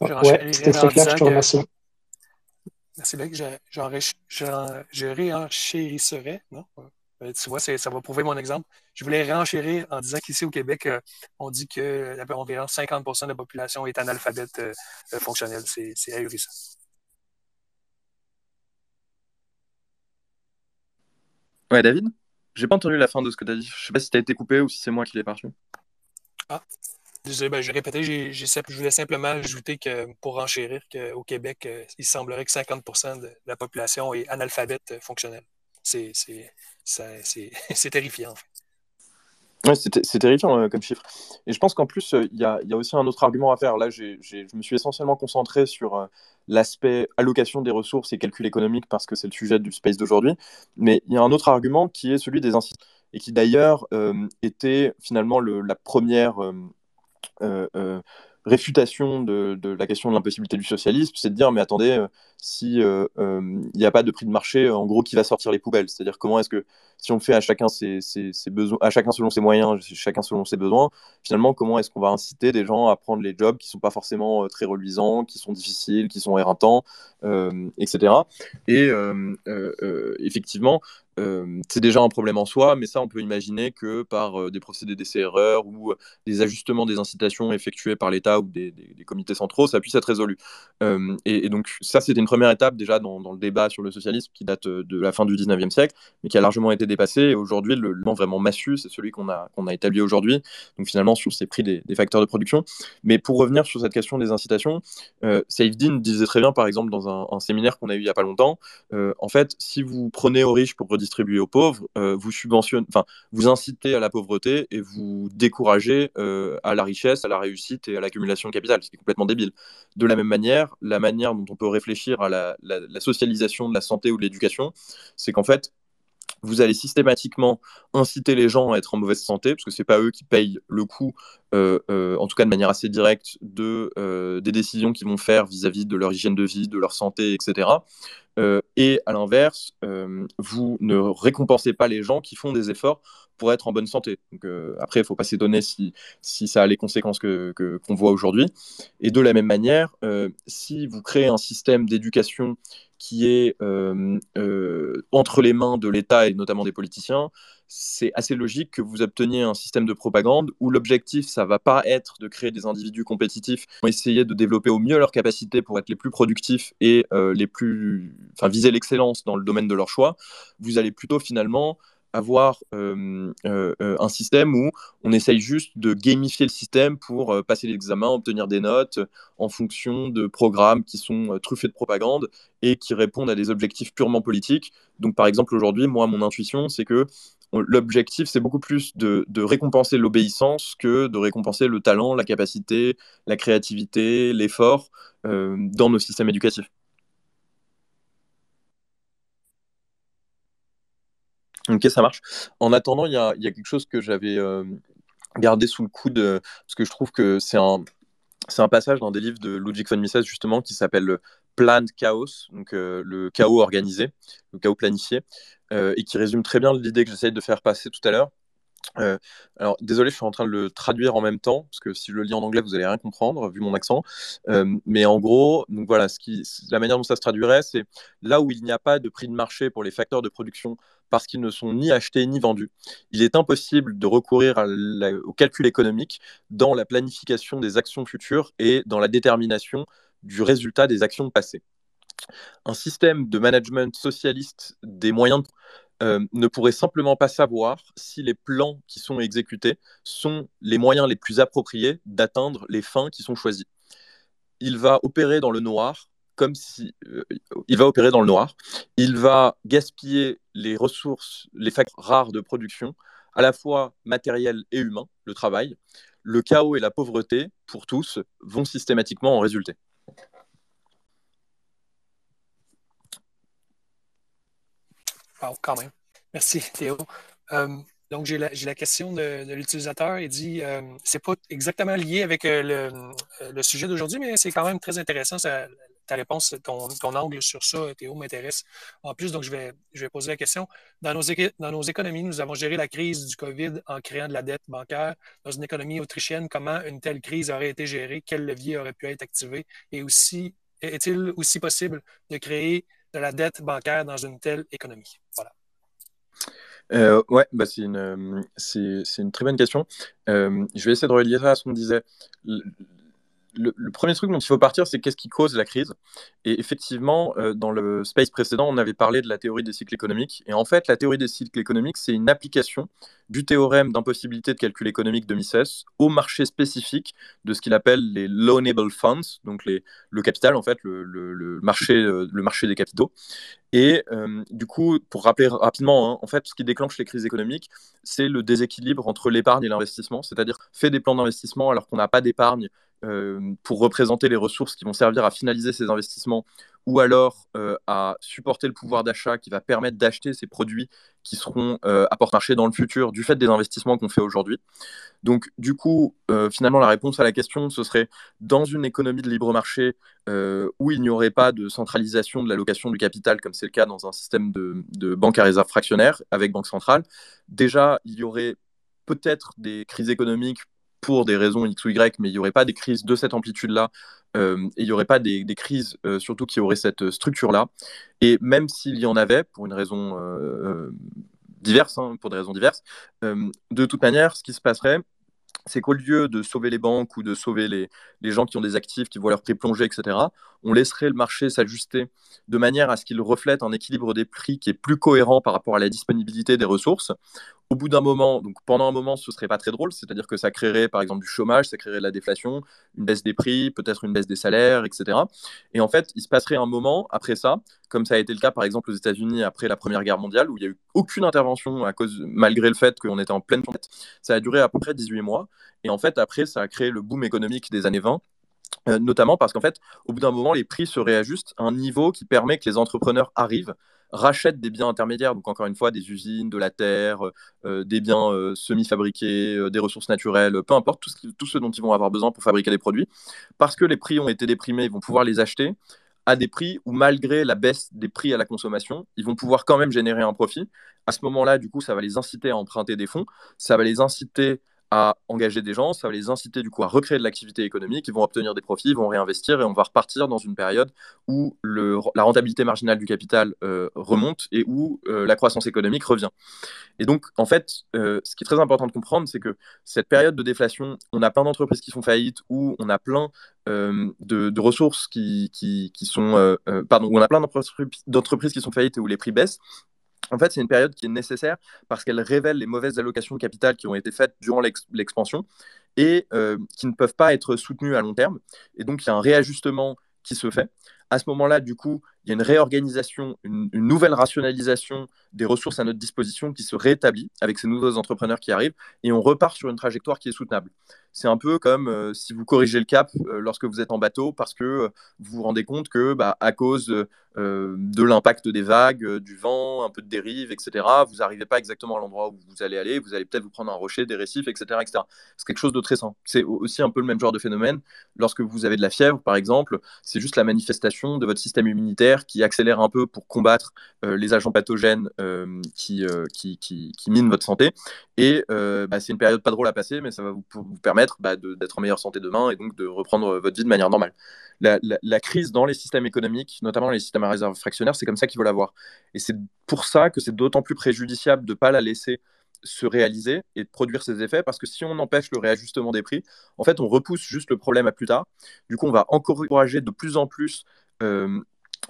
Ouais, c'était très clair, je te remercie. Merci, Bec. Je réenchérisserais, non? Euh, tu vois, ça va prouver mon exemple. Je voulais renchérir en disant qu'ici au Québec, euh, on dit que environ 50 de la population est analphabète euh, fonctionnelle. C'est ahurissant. Ouais, David, j'ai pas entendu la fin de ce que tu as dit. Je sais pas si tu as été coupé ou si c'est moi qui l'ai perdu. Ah, Désolé, ben, je vais je voulais simplement ajouter que pour enchérir qu'au Québec, il semblerait que 50% de la population est analphabète fonctionnelle. C'est terrifiant, en fait. Ouais, c'est terrifiant euh, comme chiffre. Et je pense qu'en plus, euh, il y, a, aussi un autre argument à faire. Là, je me suis essentiellement concentré sur euh, l'aspect allocation des ressources et calcul économique parce que c'est le sujet du space d'aujourd'hui. Mais il y a un autre argument qui est celui des incitations et qui d'ailleurs était finalement la première réfutation de, la question de l'impossibilité du socialisme, c'est de dire mais attendez, si euh, euh, il n'y a pas de prix de marché, en gros, qui va sortir les poubelles C'est-à-dire comment est-ce que si on fait à chacun ses, besoins, à chacun selon ses moyens, chacun selon ses besoins, finalement, comment est-ce qu'on va inciter des gens à prendre les jobs qui sont pas forcément très reluisants, qui sont difficiles, qui sont éreintants, etc. Et effectivement, euh, c'est déjà un problème en soi, mais ça, on peut imaginer que par euh, des procédés d'essai-erreur ou des ajustements des incitations effectués par l'État ou des, comités centraux, ça puisse être résolu. Euh, et, donc, ça, c'était première étape déjà dans, le débat sur le socialisme qui date de la fin du 19e siècle, mais qui a largement été dépassé. Aujourd'hui, le nom vraiment massu, c'est celui qu'on a, qu'on a établi aujourd'hui, donc finalement sur ces prix des, facteurs de production. Mais pour revenir sur cette question des incitations, euh, disait très bien, par exemple, dans un, séminaire qu'on a eu il n'y a pas longtemps, en fait, si vous prenez aux riches pour redistribuer distribuer aux pauvres, euh, vous subventionnez, vous incitez à la pauvreté et vous découragez euh, à la richesse, à la réussite et à l'accumulation de capital, ce qui est complètement débile. De la même manière, la manière dont on peut réfléchir à la, socialisation de la santé ou de l'éducation, c'est qu'en fait, vous allez systématiquement inciter les gens à être en mauvaise santé, parce que ce n'est pas eux qui payent le coût, euh, euh, en tout cas de manière assez directe, de, euh, des décisions qu'ils vont faire vis-à-vis de leur hygiène de vie, de leur santé, etc. et à l'inverse, vous ne récompensez pas les gens qui font des efforts pour être en bonne santé. Donc, après, il ne faut pas s'étonner si, ça a les conséquences qu'on que, voit aujourd'hui. Et de la même manière, si vous créez un système d'éducation qui est euh, euh, entre les mains de l'État et notamment des politiciens, c'est assez logique que vous obteniez un système de propagande où l'objectif, ça va pas être de créer des individus compétitifs vont essayer de développer au mieux leurs capacités pour être les plus productifs et euh, les plus, enfin, viser l'excellence dans le domaine de leur choix. Vous allez plutôt finalement avoir euh, euh, un système où on essaye juste de gamifier le système pour passer l'examen, obtenir des notes en fonction de programmes qui sont truffés de propagande et qui répondent à des objectifs purement politiques. Donc par exemple aujourd'hui, moi, mon intuition, c'est que l'objectif, c'est beaucoup plus de, récompenser l'obéissance que de récompenser le talent, la capacité, la créativité, l'effort dans nos systèmes éducatifs. Ok, ça marche. En attendant, il y a, quelque chose que j'avais euh, gardé sous le coude, parce que je trouve que c'est un, c'est un passage dans des livres de Ludwig von Mises, justement, qui s'appelle Planned Chaos, donc euh, le chaos organisé, le chaos planifié, euh, et qui résume très bien l'idée que j'essaye de faire passer tout à l'heure. Alors, désolé, je suis en train de le traduire en même temps, parce que si je le lis en anglais, vous allez rien comprendre, vu mon accent. mais en gros, donc voilà, la manière dont ça se traduirait, c'est là où il n'y a pas de prix de marché pour les facteurs de production parce qu'ils ne sont ni achetés ni vendus. Il est impossible de recourir au calcul économique dans la planification des actions futures et dans la détermination du résultat des actions passées. Un système de management socialiste des moyens euh, ne pourrait simplement pas savoir si les plans qui sont exécutés sont les moyens les plus appropriés d'atteindre les fins qui sont choisies. Il va opérer dans le noir euh, il va opérer dans le noir, il va gaspiller les ressources, les facteurs rares de production, à la fois matériels et humains, le travail. Le chaos et la pauvreté, pour tous, vont systématiquement en résulter. Quand même. Merci, Théo. Euh, donc, j'ai la, question de, l'utilisateur. Il dit euh, c'est pas exactement lié avec le, le, sujet d'aujourd'hui, mais c'est quand même très intéressant. Ta réponse, ton, ton angle sur ça, Théo, m'intéresse en plus. Donc, je vais, je vais poser la question. Dans nos, dans nos économies, nous avons géré la crise du COVID en créant de la dette bancaire. Dans une économie autrichienne, comment une telle crise aurait été gérée? Quel levier aurait pu être activé? Et aussi, est-il aussi possible de créer de la dette bancaire dans une telle économie? Voilà. Euh, ouais, bah c'est une, c'est, une très bonne question. Euh, je vais essayer de relier ça à ce qu'on disait le, premier truc dont il faut partir, c'est qu'est-ce qui cause la crise. Et effectivement, euh, dans le space précédent, on avait parlé de la théorie des cycles économiques. Et en fait, la théorie des cycles économiques, c'est une application du théorème d'impossibilité de calcul économique de Mises au marché spécifique de ce qu'il appelle les loanable funds, donc le capital, en fait, le, marché, euh, le marché des capitaux. Et euh, du coup, pour rappeler rapidement, hein, en fait, ce qui déclenche les crises économiques, c'est le déséquilibre entre l'épargne et l'investissement, c'est-à-dire fait des plans d'investissement alors qu'on n'a pas d'épargne pour représenter les ressources qui vont servir à finaliser ces investissements ou alors euh, à supporter le pouvoir d'achat qui va permettre d'acheter ces produits qui seront euh, à porte-marché dans le futur du fait des investissements qu'on fait aujourd'hui. Donc du coup, finalement, la réponse à la question, ce serait dans une économie de libre marché où il n'y aurait pas de centralisation de l'allocation du capital comme c'est le cas dans un système de, de banque à réserve fractionnaire avec banque centrale, déjà, il y aurait peut-être des crises économiques pour des raisons X ou Y, mais il n'y aurait pas des crises de cette amplitude-là, euh, et il n'y aurait pas des, crises euh, surtout qui auraient cette structure-là. Et même s'il y en avait, pour une raison euh, diverse, hein, pour des raisons diverses, de toute manière, ce qui se passerait, c'est qu'au lieu de sauver les banques ou de sauver les, les, gens qui ont des actifs, qui voient leur prix plonger, etc., on laisserait le marché s'ajuster de manière à ce qu'il reflète un équilibre des prix qui est plus cohérent par rapport à la disponibilité des ressources, au bout d'un moment, donc pendant un moment, ce serait pas très drôle, c'est-à-dire que ça créerait par exemple du chômage, ça créerait de la déflation, une baisse des prix, peut-être une baisse des salaires, etc. Et en fait, il se passerait un moment après ça, comme ça a été le cas par exemple aux États-Unis après la Première Guerre mondiale, où il n'y a eu aucune intervention à cause, malgré le fait qu'on était en pleine tempête. Ça a duré à peu près 18 mois. Et en fait, après, ça a créé le boom économique des années 20 euh, notamment parce qu'en fait, au bout d'un moment, les prix se réajustent à un niveau qui permet que les entrepreneurs arrivent rachètent des biens intermédiaires, donc encore une fois des usines, de la terre, euh, des biens euh, semi-fabriqués, euh, des ressources naturelles, peu importe, tout ce, tout ce, dont ils vont avoir besoin pour fabriquer des produits. Parce que les prix ont été déprimés, ils vont pouvoir les acheter à des prix où malgré la baisse des prix à la consommation, ils vont pouvoir quand même générer un profit. À ce moment-là, du coup, ça va les inciter à emprunter des fonds, ça va les inciter à engager des gens, ça va les inciter du coup à recréer de l'activité économique, ils vont obtenir des profits, ils vont réinvestir et on va repartir dans une période où la rentabilité marginale du capital euh, remonte et où euh, la croissance économique revient. Et donc en fait, euh, ce qui est très important de comprendre, c'est que cette période de déflation, on a plein d'entreprises qui font faillite ou on a plein de, ressources qui, qui, qui sont, pardon, on a plein d'entreprises qui sont faillites et où les prix baissent. En fait, c'est une période qui est nécessaire parce qu'elle révèle les mauvaises allocations de capital qui ont été faites durant l'expansion et euh, qui ne peuvent pas être soutenues à long terme. Et donc, il y a un réajustement qui se fait. À ce moment-là, du coup, il y a une réorganisation, une, nouvelle rationalisation des ressources à notre disposition qui se rétablit avec ces nouveaux entrepreneurs qui arrivent et on repart sur une trajectoire qui est soutenable. C'est un peu comme euh, si vous corrigez le cap euh, lorsque vous êtes en bateau parce que euh, vous vous rendez compte que, bah, à cause de l'impact des vagues, du vent, un peu de dérive, etc., vous n'arrivez pas exactement à l'endroit où vous allez aller. Vous allez peut-être vous prendre un rocher, des récifs, etc., etc. C'est quelque chose de très simple. C'est aussi un peu le même genre de phénomène. Lorsque vous avez de la fièvre, par exemple, c'est juste la manifestation de votre système immunitaire qui accélère un peu pour combattre euh, les agents pathogènes euh, euh, qui, qui, minent votre santé. Et bah, c'est une période pas drôle à passer, mais ça va vous, permettre bah, d'être en meilleure santé demain et donc de reprendre votre vie de manière normale. La, crise dans les systèmes économiques, notamment les systèmes à réserve fractionnaire, c'est comme ça qu'il faut la voir. Et c'est pour ça que c'est d'autant plus préjudiciable de ne pas la laisser se réaliser et de produire ses effets parce que si on empêche le réajustement des prix, en fait, on repousse juste le problème à plus tard. Du coup, on va encourager de plus en plus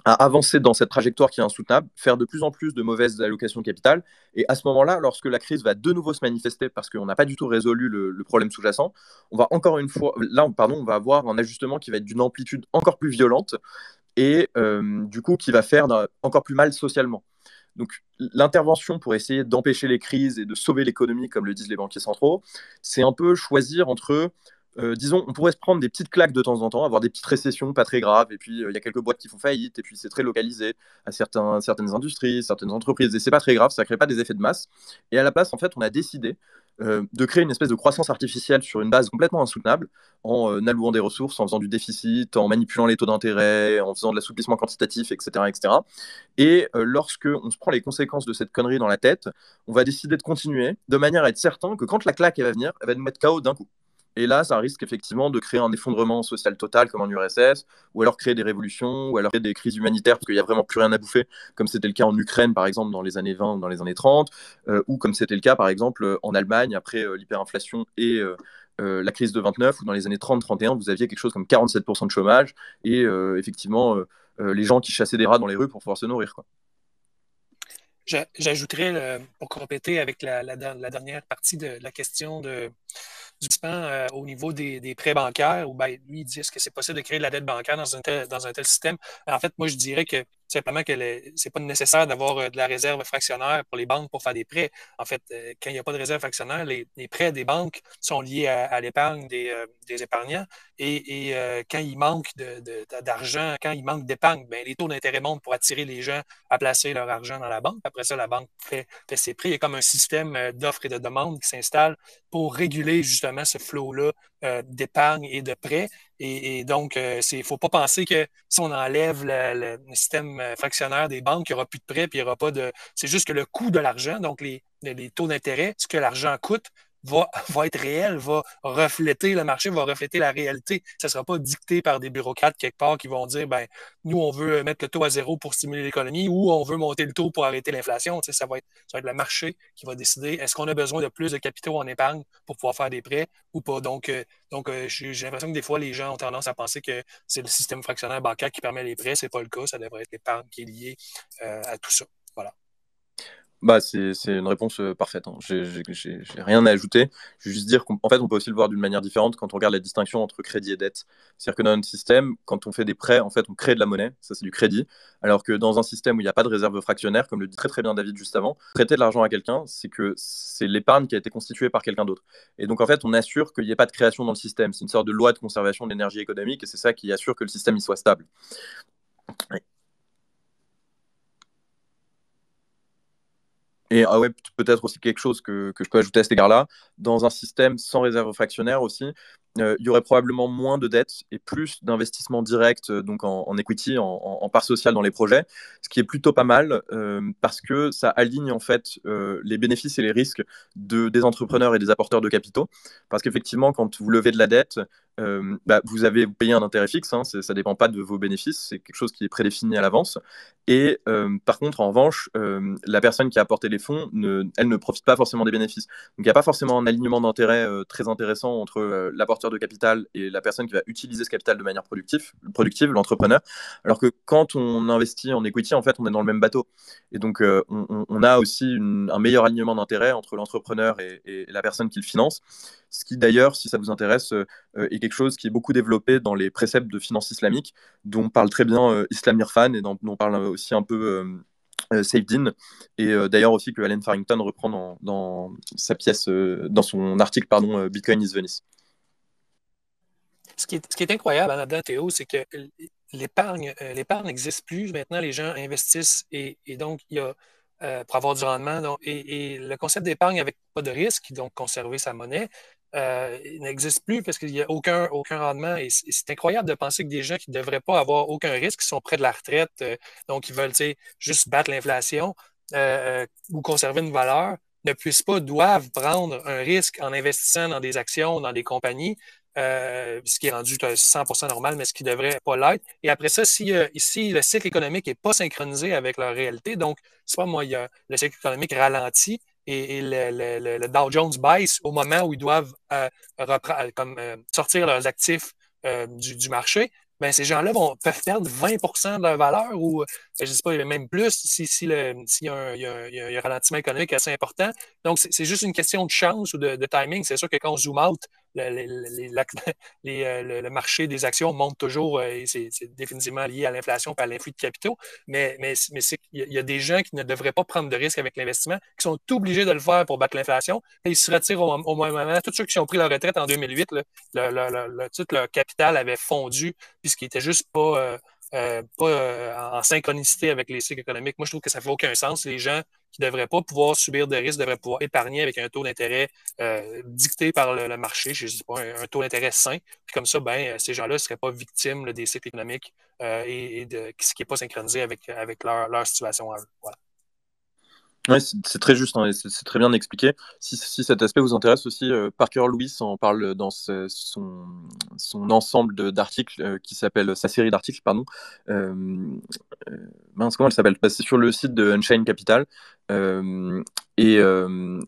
à avancer dans cette trajectoire qui est insoutenable, faire de plus en plus de mauvaises allocations de capital. Et à ce moment-là, lorsque la crise va de nouveau se manifester parce qu'on n'a pas du tout résolu le, problème sous-jacent, on va encore une fois, là, pardon, on va avoir un ajustement qui va être d'une amplitude encore plus violente et euh, du coup qui va faire encore plus mal socialement. Donc l'intervention pour essayer d'empêcher les crises et de sauver l'économie, comme le disent les banquiers centraux, c'est un peu choisir entre euh, disons, on pourrait se prendre des petites claques de temps en temps, avoir des petites récessions pas très graves, et puis euh, il y a quelques boîtes qui font faillite, et puis c'est très localisé à certains, certaines industries, certaines entreprises, et c'est pas très grave, ça crée pas des effets de masse. Et à la place, en fait, on a décidé euh, de créer une espèce de croissance artificielle sur une base complètement insoutenable, en allouant des ressources, en faisant du déficit, en manipulant les taux d'intérêt, en faisant de l'assouplissement quantitatif, etc. etc. Et lorsque on se prend les conséquences de cette connerie dans la tête, on va décider de continuer, de manière à être certain que quand la claque va venir, elle va nous mettre KO d'un coup. Et là, ça risque effectivement de créer un effondrement social total comme en URSS, ou alors créer des révolutions, ou alors créer des crises humanitaires parce qu'il n'y a vraiment plus rien à bouffer, comme c'était le cas en Ukraine par exemple dans les années 20 ou dans les années 30, euh, ou comme c'était le cas par exemple en Allemagne après euh, l'hyperinflation et, la crise de 29 ou dans les années 30-31, vous aviez quelque chose comme 47% de chômage et effectivement les gens qui chassaient des rats dans les rues pour pouvoir se nourrir. J'ajouterais, pour compléter avec la, dernière partie de la question de, du euh, au niveau des, prêts bancaires, où ben, lui, il dit est-ce que c'est possible de créer de la dette bancaire dans un tel, dans un tel système? En fait, moi, je dirais que simplement que c'est pas nécessaire d'avoir euh, de la réserve fractionnaire pour les banques pour faire des prêts. En fait, euh, quand il n'y a pas de réserve fractionnaire, les, prêts des banques sont liés à, l'épargne des, euh, des, épargnants. Et, quand il manque d'argent, quand il manque d'épargne, ben, les taux d'intérêt montent pour attirer les gens à placer leur argent dans la banque. Après ça, la banque fait, ses prêts. Il y a comme un système d'offres et de demandes qui s'installe pour réguler justement ce flot-là d'épargne et de prêts. Et, donc, il euh, ne faut pas penser que si on enlève le, système euh, fractionnaire des banques, il n'y aura plus de prêts, puis il n'y aura pas de. C'est juste que le coût de l'argent, donc les, les taux d'intérêt, ce que l'argent coûte, va, être réel, va refléter le marché, va refléter la réalité. Ça ne sera pas dicté par des bureaucrates quelque part qui vont dire ben nous, on veut mettre le taux à zéro pour stimuler l'économie ou on veut monter le taux pour arrêter l'inflation. ça, va être, le marché qui va décider est-ce qu'on a besoin de plus de capitaux en épargne pour pouvoir faire des prêts ou pas? Donc, euh, euh, j'ai l'impression que des fois, les gens ont tendance à penser que c'est le système fractionnaire bancaire qui permet les prêts. Ce n'est pas le cas. Ça devrait être l'épargne qui est liée euh, à tout ça. Voilà. Bah, c'est une réponse euh, parfaite. Hein. J'ai rien à ajouter. Je vais juste dire qu'en fait, on peut aussi le voir d'une manière différente quand on regarde la distinction entre crédit et dette. C'est-à-dire que dans notre système, quand on fait des prêts, en fait, on crée de la monnaie, ça c'est du crédit. Alors que dans un système où il n'y a pas de réserve fractionnaire, comme le dit très très bien David juste avant, prêter de l'argent à quelqu'un, c'est que c'est l'épargne qui a été constituée par quelqu'un d'autre. Et donc en fait, on assure qu'il n'y ait pas de création dans le système. C'est une sorte de loi de conservation de l'énergie économique et c'est ça qui assure que le système il soit stable. Et ah peut-être aussi quelque chose que, je peux ajouter à cet égard-là, dans un système sans réserve fractionnaire aussi, euh, il y aurait probablement moins de dettes et plus d'investissements directs euh, donc en, equity, en, en, part sociale dans les projets, ce qui est plutôt pas mal euh, parce que ça aligne en fait les bénéfices et les risques de, des entrepreneurs et des apporteurs de capitaux. Parce qu'effectivement, quand vous levez de la dette, bah, vous avez payé un intérêt fixe, hein, ça ne dépend pas de vos bénéfices, c'est quelque chose qui est prédéfini à l'avance. Et par contre, en revanche, la personne qui a apporté les fonds, elle ne profite pas forcément des bénéfices. Donc il n'y a pas forcément un alignement d'intérêt très intéressant entre l'apporteur de capital et la personne qui va utiliser ce capital de manière productive, productive l'entrepreneur. Alors que quand on investit en equity, en fait, on est dans le même bateau. Et donc, euh, on, a aussi un meilleur alignement d'intérêt entre l'entrepreneur et, la personne qui le finance. Ce qui, d'ailleurs, si ça vous intéresse, euh, est quelque chose qui est beaucoup développé dans les préceptes de finance islamique, dont parle très bien euh, Islam Irfan et dont, dont, parle aussi un peu euh, et d'ailleurs aussi que Allen Farrington reprend dans, sa pièce, dans son article pardon, Bitcoin is Venice ce qui est, incroyable là-dedans, Théo, c'est que l'épargne euh, l'épargne n'existe plus. Maintenant, les gens investissent et, donc, il y a, euh, pour avoir du rendement, et, le concept d'épargne avec pas de risque, donc conserver sa monnaie, euh, n'existe plus parce qu'il n'y a aucun, aucun rendement. Et c'est incroyable de penser que des gens qui ne devraient pas avoir aucun risque, qui sont près de la retraite, donc ils veulent juste battre l'inflation ou conserver une valeur, ne puissent pas, doivent prendre un risque en investissant dans des actions, dans des compagnies, euh, ce qui est rendu 100% normal, mais ce qui devrait pas l'être. Et après ça, si le cycle économique n'est pas synchronisé avec leur réalité, donc, c'est pas moi, le cycle économique ralentit et, le, Dow Jones baisse au moment où ils doivent euh, comme, euh, sortir leurs actifs du, marché, ben, ces gens-là vont, peuvent perdre 20% de leur valeur ou, je ne sais pas, même plus si, si, le, y, a un, y, a, y, a un ralentissement économique assez important. Donc, c'est juste une question de chance ou de, de timing. C'est sûr que quand on zoom out, Euh, le, marché des actions monte toujours euh, et c'est définitivement lié à l'inflation et à l'influx de capitaux. Mais, mais, mais il y a des gens qui ne devraient pas prendre de risques avec l'investissement, qui sont obligés de le faire pour battre l'inflation. Ils se retirent au, au même moment. Tous ceux qui ont pris leur retraite en 2008, le, tout leur capital avait fondu puisqu'il n'était juste pas. Euh, pas en synchronicité avec les cycles économiques. Moi, je trouve que ça fait aucun sens. Les gens qui ne devraient pas pouvoir subir de risques devraient pouvoir épargner avec un taux d'intérêt euh, dicté par le, marché, je sais pas, un, taux d'intérêt sain. Puis comme ça, ben, ces gens-là ne seraient pas victimes des cycles économiques et, de ce qui n'est pas synchronisé avec, avec leur, leur situation eux. Voilà. C'est très juste, hein, c'est très bien expliqué. Si, cet aspect vous intéresse aussi, euh, Parker Lewis en parle dans son, ensemble d'articles euh, qui s'appelle, sa série d'articles, pardon. Euh, mince, comment elle s'appelle? Bah, C'est sur le site de Unchained Capital. Et,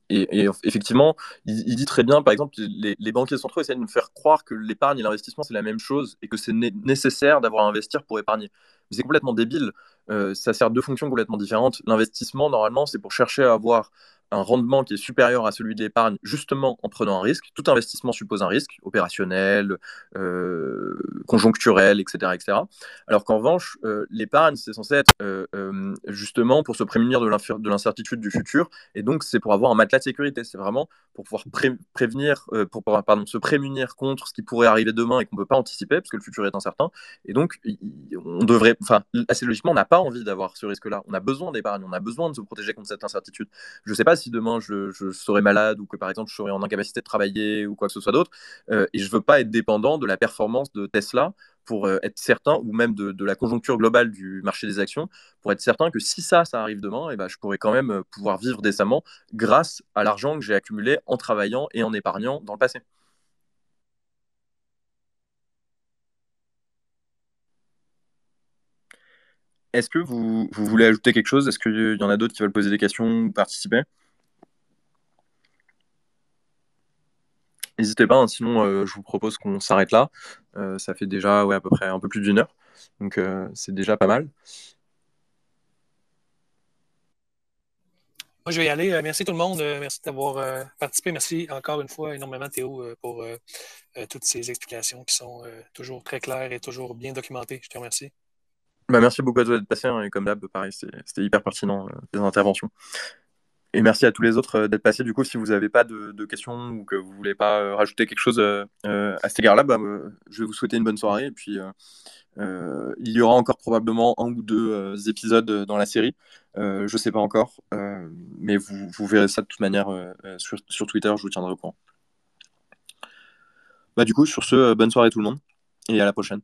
et, effectivement, il, dit très bien, par exemple, les, les, banquiers centraux essaient de nous faire croire que l'épargne et l'investissement, c'est la même chose et que c'est nécessaire d'avoir à investir pour épargner. C'est complètement débile. Euh, ça sert deux fonctions complètement différentes. L'investissement, normalement, c'est pour chercher à avoir un rendement qui est supérieur à celui de l'épargne, justement en prenant un risque. Tout investissement suppose un risque opérationnel, euh, conjoncturel, etc., etc. Alors qu'en revanche, euh, l'épargne, c'est censé être euh, justement pour se prémunir de l'incertitude du futur, et donc c'est pour avoir un matelas de sécurité. C'est vraiment pour pouvoir prévenir, pour pardon, se prémunir contre ce qui pourrait arriver demain et qu'on ne peut pas anticiper, parce que le futur est incertain. Et donc, on devrait, enfin, assez logiquement, on n'a pas envie d'avoir ce risque-là. On a besoin d'épargne, on a besoin de se protéger contre cette incertitude. Je ne sais pas si demain je, serais malade ou que par exemple je serais en incapacité de travailler ou quoi que ce soit d'autre. Euh, et je veux pas être dépendant de la performance de Tesla pour euh, être certain, ou même de, la conjoncture globale du marché des actions, pour être certain que si ça, ça arrive demain, eh ben, je pourrais quand même euh, pouvoir vivre décemment grâce à l'argent que j'ai accumulé en travaillant et en épargnant dans le passé. Est-ce que vous, vous, voulez ajouter quelque chose? Est-ce qu'il y en a d'autres qui veulent poser des questions ou participer? N'hésitez pas, hein, sinon euh, je vous propose qu'on s'arrête là. Euh, ça fait déjà ouais, à peu près un peu plus d'une heure, donc euh, c'est déjà pas mal. Moi, je vais y aller. Merci tout le monde. Merci d'avoir participé. Merci encore une fois énormément, Théo, pour toutes ces explications qui sont toujours très claires et toujours bien documentées. Je te remercie. Bah, merci beaucoup à toi d'être passé. Hein, et comme d'hab, pareil, c'était hyper pertinent, tes interventions. Et merci à tous les autres euh, d'être passés. Du coup, si vous n'avez pas de, questions ou que vous voulez pas euh, rajouter quelque chose euh, à cet égard-là, bah, je vais vous souhaiter une bonne soirée. Et puis, il y aura encore probablement un ou deux épisodes dans la série. je ne sais pas encore, mais vous, verrez ça de toute manière sur, sur, Twitter. Je vous tiendrai au courant. Bah, du coup, sur ce, bonne soirée tout le monde et à la prochaine.